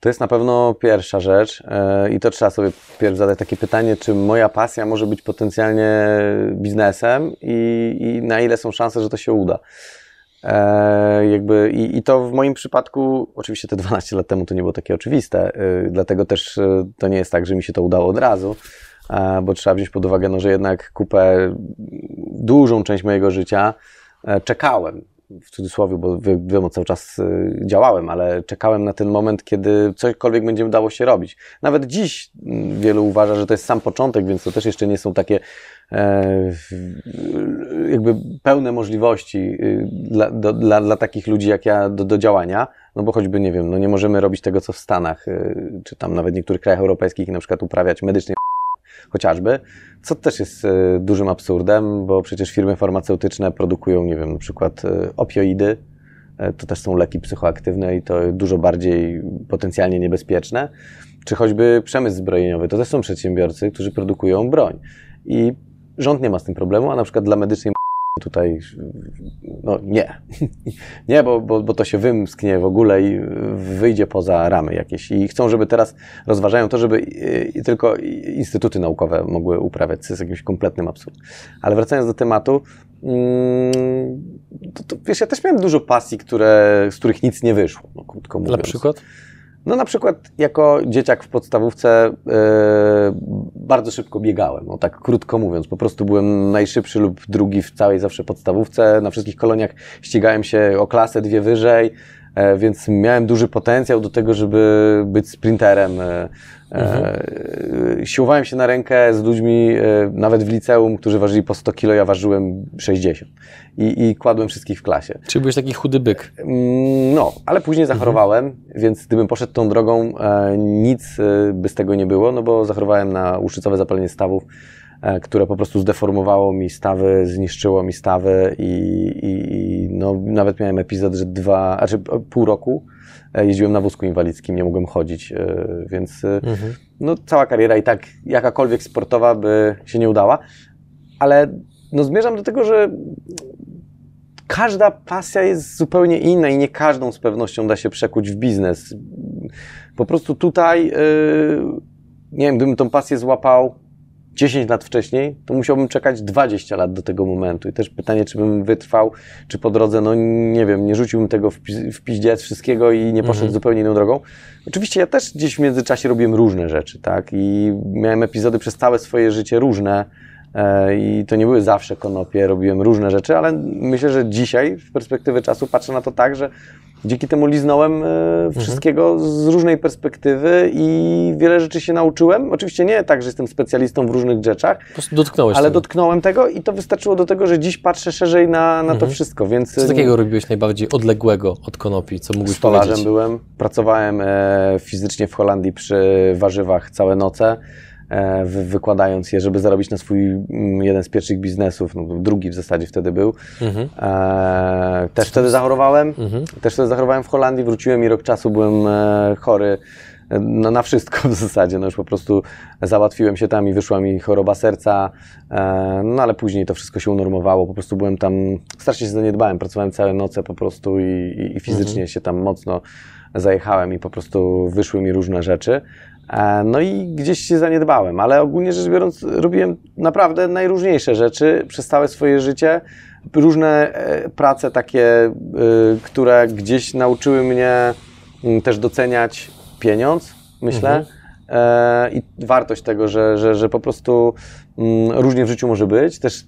Speaker 2: To jest na pewno pierwsza rzecz e, i to trzeba sobie pierw zadać takie pytanie, czy moja pasja może być potencjalnie biznesem i, i na ile są szanse, że to się uda. E, jakby i, i, to w moim przypadku, oczywiście te 12 lat temu to nie było takie oczywiste, e, dlatego też e, to nie jest tak, że mi się to udało od razu, e, bo trzeba wziąć pod uwagę, no, że jednak kupę, dużą część mojego życia e, czekałem w cudzysłowie, bo wiadomo, cały czas y, działałem, ale czekałem na ten moment, kiedy cośkolwiek będzie udało się robić. Nawet dziś mm, wielu uważa, że to jest sam początek, więc to też jeszcze nie są takie jakby pełne możliwości y, dla, do, dla, dla takich ludzi jak ja do, do działania, no bo choćby, nie wiem, no nie możemy robić tego, co w Stanach, y, czy tam nawet w niektórych krajach europejskich, na przykład uprawiać medycznej chociażby, co też jest e, dużym absurdem, bo przecież firmy farmaceutyczne produkują, nie wiem, na przykład e, opioidy, e, to też są leki psychoaktywne i to dużo bardziej potencjalnie niebezpieczne, czy choćby przemysł zbrojeniowy, to też są przedsiębiorcy, którzy produkują broń. I rząd nie ma z tym problemu, a na przykład dla medycznej tutaj no nie. nie, bo, bo, bo to się wymsknie w ogóle i wyjdzie poza ramy jakieś. I chcą, żeby teraz rozważają to, żeby tylko instytuty naukowe mogły uprawiać, co jest jakimś kompletnym absurdem. Ale wracając do tematu, mm, to, to, wiesz, ja też miałem dużo pasji, które, z których nic nie wyszło, no, krótko mówiąc.
Speaker 1: Na przykład?
Speaker 2: No na przykład jako dzieciak w podstawówce yy, bardzo szybko biegałem, no tak krótko mówiąc. Po prostu byłem najszybszy lub drugi w całej zawsze podstawówce. Na wszystkich koloniach ścigałem się o klasę, dwie wyżej. E, więc miałem duży potencjał do tego, żeby być sprinterem. E, mhm. E, siłowałem się na rękę z ludźmi, nawet w liceum, którzy ważyli po 100 kilo, ja ważyłem 60 i, i kładłem wszystkich w klasie.
Speaker 1: Czyli byłeś taki chudy byk?
Speaker 2: Mm, no, ale później mhm. zachorowałem, mhm. więc gdybym poszedł tą drogą, nic by z tego nie było, no bo zachorowałem na łuszczycowe zapalenie stawów które po prostu zdeformowało mi stawy, zniszczyło mi stawy i, i no, nawet miałem epizod, że dwa, znaczy pół roku e, jeździłem na wózku inwalidzkim, nie mogłem chodzić, e, więc mhm. no, cała kariera i tak jakakolwiek sportowa by się nie udała, ale no, zmierzam do tego, że każda pasja jest zupełnie inna i nie każdą z pewnością da się przekuć w biznes. Po prostu tutaj, nie wiem, gdybym tą pasję złapał 10 lat wcześniej, to musiałbym czekać 20 lat do tego momentu. I też pytanie, czy bym wytrwał, czy po drodze, no nie wiem, nie rzuciłbym tego w, w piździec wszystkiego i nie poszedł mhm. zupełnie inną drogą. Oczywiście ja też gdzieś w międzyczasie robiłem różne rzeczy, tak? I miałem epizody przez całe swoje życie różne. E, I to nie były zawsze konopie, robiłem różne rzeczy, ale myślę, że dzisiaj, z perspektywy czasu, patrzę na to tak, że dzięki temu liznąłem e, mhm. wszystkiego z różnej perspektywy i wiele rzeczy się nauczyłem. Oczywiście nie tak, że jestem specjalistą w różnych rzeczach.
Speaker 1: Po prostu dotknąłeś
Speaker 2: Ale
Speaker 1: tego.
Speaker 2: dotknąłem tego i to wystarczyło do tego, że dziś patrzę szerzej na, na to mhm. wszystko, więc...
Speaker 1: Co takiego robiłeś najbardziej odległego od konopi? Co mógłbyś
Speaker 2: Stolarzem
Speaker 1: powiedzieć?
Speaker 2: byłem. Pracowałem e, fizycznie w Holandii przy warzywach całe noce. E, wykładając je, żeby zarobić na swój mm, jeden z pierwszych biznesów, no, drugi w zasadzie wtedy był. Mhm. E, też wtedy zachorowałem, mhm. też wtedy zachorowałem w Holandii, wróciłem i rok czasu byłem e, chory no, na wszystko w zasadzie, no już po prostu załatwiłem się tam i wyszła mi choroba serca, no ale później to wszystko się unormowało, po prostu byłem tam, strasznie się zaniedbałem, pracowałem całe noce po prostu i, i fizycznie mhm. się tam mocno zajechałem i po prostu wyszły mi różne rzeczy. E, no i gdzieś się zaniedbałem, ale ogólnie rzecz biorąc, robiłem naprawdę najróżniejsze rzeczy przez całe swoje życie. Różne e, prace takie, e, które gdzieś nauczyły mnie mm, też doceniać pieniądz, myślę. Mhm. I wartość tego, że, że, że po prostu mm, różnie w życiu może być. Też,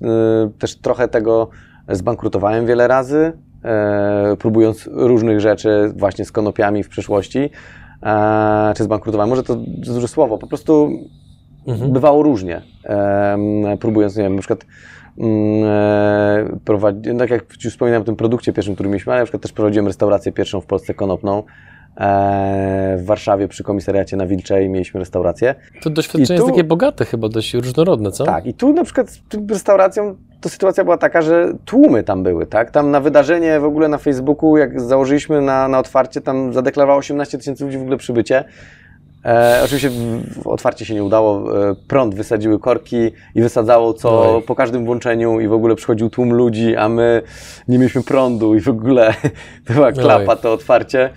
Speaker 2: też trochę tego zbankrutowałem wiele razy, próbując różnych rzeczy właśnie z konopiami w przeszłości e, czy zbankrutowałem. Może to duże słowo, po prostu mhm. bywało różnie. E, próbując, nie wiem, na przykład mm, e, prowadzi, tak jak już wspominałem o tym produkcie pierwszym, który mieliśmy, ale na przykład też prowadziłem restaurację pierwszą w Polsce konopną. E, w Warszawie przy komisariacie na Wilczej mieliśmy restaurację.
Speaker 1: To doświadczenie tu, jest takie bogate chyba, dość różnorodne, co?
Speaker 2: Tak, i tu na przykład z restauracją to sytuacja była taka, że tłumy tam były, tak? Tam na wydarzenie w ogóle na Facebooku, jak założyliśmy na, na otwarcie, tam zadeklarowało 18 tysięcy ludzi w ogóle przybycie. E, oczywiście w, w otwarcie się nie udało. E, prąd wysadziły korki i wysadzało co
Speaker 1: Oj.
Speaker 2: po każdym włączeniu i w ogóle przychodził tłum ludzi, a my nie mieliśmy prądu i w ogóle to była klapa to otwarcie.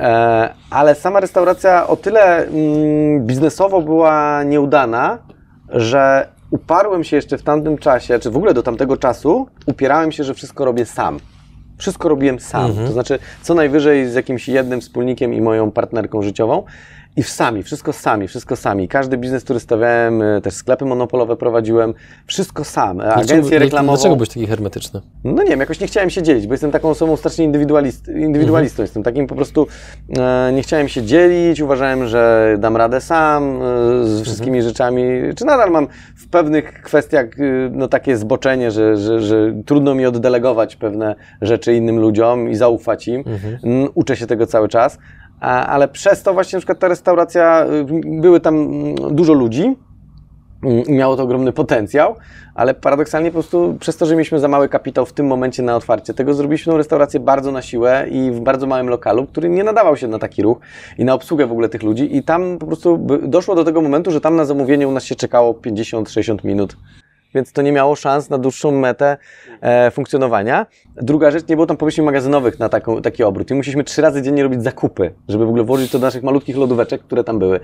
Speaker 2: E, ale sama restauracja o tyle mm, biznesowo była nieudana, że uparłem się jeszcze w tamtym czasie, czy w ogóle do tamtego czasu, upierałem się, że wszystko robię sam. Wszystko robiłem sam. To znaczy, co najwyżej z jakimś jednym wspólnikiem i moją partnerką życiową. I w sami, wszystko sami, wszystko sami. Każdy biznes, który stawiałem, y, też sklepy monopolowe prowadziłem, wszystko sam. Agencję
Speaker 1: Dlaczego-
Speaker 2: reklamową.
Speaker 1: Dlaczego byłeś taki hermetyczny?
Speaker 2: No nie wiem, jakoś nie chciałem się dzielić, bo jestem taką osobą strasznie indywidualist, indywidualistą. Jestem takim po prostu, e, nie chciałem się dzielić, uważałem, że dam radę sam e, z wszystkimi rzeczami, czy nadal mam w pewnych kwestiach e, no, takie zboczenie, że, że, że trudno mi oddelegować pewne rzeczy innym ludziom i zaufać im. Mm, Uczę się tego cały czas. Ale przez to właśnie na przykład ta restauracja, y, były tam mm, dużo ludzi, Mm, i miało to ogromny potencjał, ale paradoksalnie po prostu przez to, że mieliśmy za mały kapitał w tym momencie na otwarcie tego, zrobiliśmy tą restaurację bardzo na siłę i w bardzo małym lokalu, który nie nadawał się na taki ruch i na obsługę w ogóle tych ludzi i tam po prostu doszło do tego momentu, że tam na zamówienie u nas się czekało 50-60 minut. Więc to nie miało szans na dłuższą metę e, funkcjonowania. Druga rzecz, nie było tam powierzchni magazynowych na taką, taki obrót. I musieliśmy trzy razy dziennie robić zakupy, żeby w ogóle włożyć to do naszych malutkich lodóweczek, które tam były.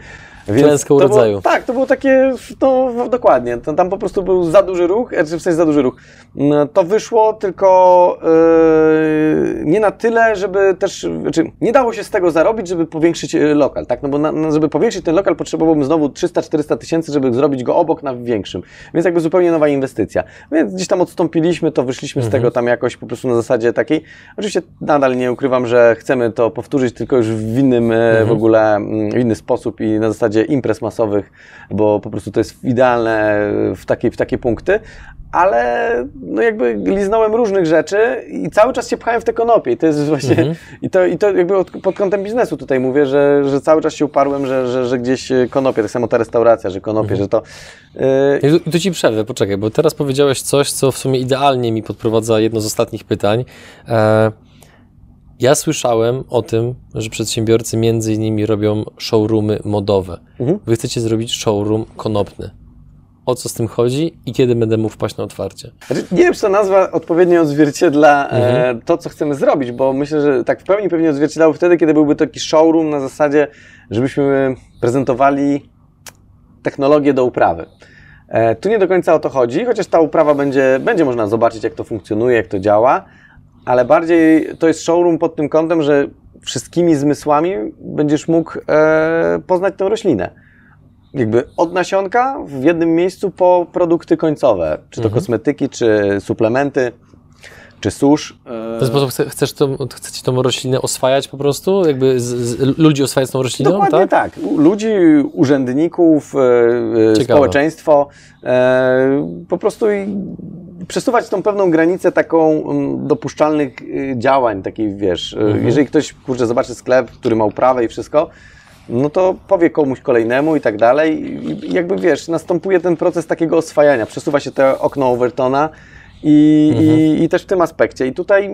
Speaker 1: Klęska
Speaker 2: to było- tak, to było takie, no dokładnie, to, tam po prostu był za duży ruch, e, w sensie za duży ruch. No, To wyszło tylko e, nie na tyle, żeby też, znaczy nie dało się z tego zarobić, żeby powiększyć e, lokal, tak, no bo na, żeby powiększyć ten lokal potrzebowałbym znowu 300-400 tysięcy, żeby zrobić go obok na większym, więc jakby zupełnie nowa inwestycja. Więc gdzieś tam odstąpiliśmy, to wyszliśmy z tego tam jakoś po prostu na zasadzie takiej, oczywiście nadal nie ukrywam, że chcemy to powtórzyć, tylko już w innym e, w ogóle, mm, w inny sposób i na zasadzie imprez masowych, bo po prostu to jest idealne w takie, w takie punkty, ale no jakby liznąłem różnych rzeczy i cały czas się pchałem w te konopie i to jest właśnie, i, to, i to jakby od, pod kątem biznesu tutaj mówię, że, że cały czas się uparłem, że, że, że gdzieś e, konopie, tak samo ta restauracja, że konopie, że to...
Speaker 1: I tu, ci przerwę, poczekaj, bo teraz powiedziałeś coś, co w sumie idealnie mi podprowadza jedno z ostatnich pytań. E, ja słyszałem o tym, że przedsiębiorcy między innymi robią showroomy modowe.
Speaker 2: Mhm.
Speaker 1: Wy chcecie zrobić showroom konopny. O co z tym chodzi i kiedy będę mógł wpaść na otwarcie?
Speaker 2: Znaczy, nie wiem, czy ta nazwa odpowiednio odzwierciedla e, to, co chcemy zrobić, bo myślę, że tak w pełni pewnie odzwierciedlało wtedy, kiedy byłby taki showroom na zasadzie, żebyśmy prezentowali technologię do uprawy. E, tu nie do końca o to chodzi, chociaż ta uprawa będzie, będzie można zobaczyć, jak to funkcjonuje, jak to działa, ale bardziej to jest showroom pod tym kątem, że wszystkimi zmysłami będziesz mógł e, poznać tę roślinę. Jakby od nasionka w jednym miejscu po produkty końcowe, czy to kosmetyki, czy suplementy, czy susz.
Speaker 1: W ten sposób chce, chcesz tą, chcecie tą roślinę oswajać po prostu? Jakby z, z, ludzi oswajać tą rośliną,
Speaker 2: Dokładnie
Speaker 1: tak?
Speaker 2: tak. Ludzi, urzędników, e, e,
Speaker 1: Ciekawe.
Speaker 2: społeczeństwo, e, po prostu przesuwać tą pewną granicę taką mm, dopuszczalnych y, działań, takich wiesz, e, jeżeli ktoś, kurczę, zobaczy sklep, który ma uprawę i wszystko, no to powie komuś kolejnemu i tak dalej i i jakby wiesz, następuje ten proces takiego oswajania, przesuwa się to okno Overtona i, i, i też w tym aspekcie. I tutaj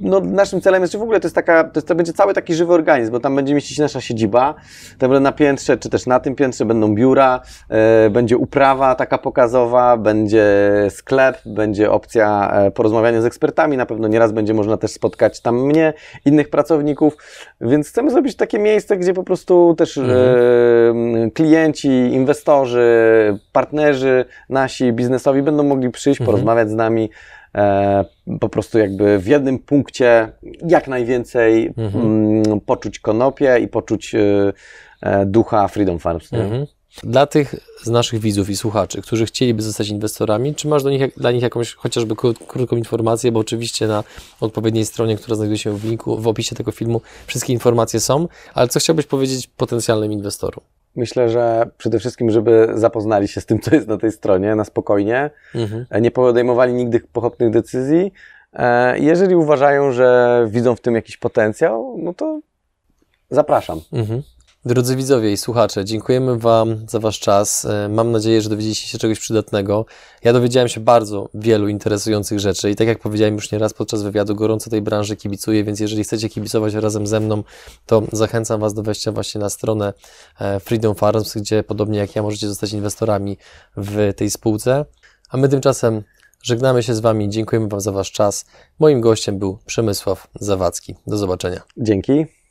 Speaker 2: no, naszym celem jest, że w ogóle to jest taka, to, jest, to będzie cały taki żywy organizm, bo tam będzie mieścić się nasza siedziba, tam na piętrze, czy też na tym piętrze będą biura, e, będzie uprawa taka pokazowa, będzie sklep, będzie opcja e, porozmawiania z ekspertami, na pewno nieraz będzie można też spotkać tam mnie, innych pracowników, więc chcemy zrobić takie miejsce, gdzie po prostu też e, klienci, inwestorzy, partnerzy nasi biznesowi będą mogli przyjść, porozmawiać z nami, e, po prostu jakby w jednym punkcie jak najwięcej mm, poczuć konopie i poczuć e, e, ducha Freedom Farms.
Speaker 1: Mhm. Dla tych z naszych widzów i słuchaczy, którzy chcieliby zostać inwestorami, czy masz do nich, dla nich jakąś chociażby kró- krótką informację, bo oczywiście na odpowiedniej stronie, która znajduje się w linku, w opisie tego filmu, wszystkie informacje są, ale co chciałbyś powiedzieć potencjalnym inwestorom?
Speaker 2: Myślę, że przede wszystkim, żeby zapoznali się z tym, co jest na tej stronie, na spokojnie,
Speaker 1: Mhm.
Speaker 2: e, nie podejmowali nigdy pochopnych decyzji. E, Jeżeli uważają, że widzą w tym jakiś potencjał, no to zapraszam.
Speaker 1: Mhm. Drodzy widzowie i słuchacze, dziękujemy Wam za Wasz czas. E, Mam nadzieję, że dowiedzieliście się czegoś przydatnego. Ja dowiedziałem się bardzo wielu interesujących rzeczy i tak jak powiedziałem już nieraz podczas wywiadu, gorąco tej branży kibicuję, więc jeżeli chcecie kibicować razem ze mną, to zachęcam Was do wejścia właśnie na stronę e, Freedom Farms, gdzie podobnie jak ja możecie zostać inwestorami w tej spółce. A my tymczasem żegnamy się z Wami, dziękujemy Wam za Wasz czas. Moim gościem był Przemysław Zawadzki. Do zobaczenia.
Speaker 2: Dzięki.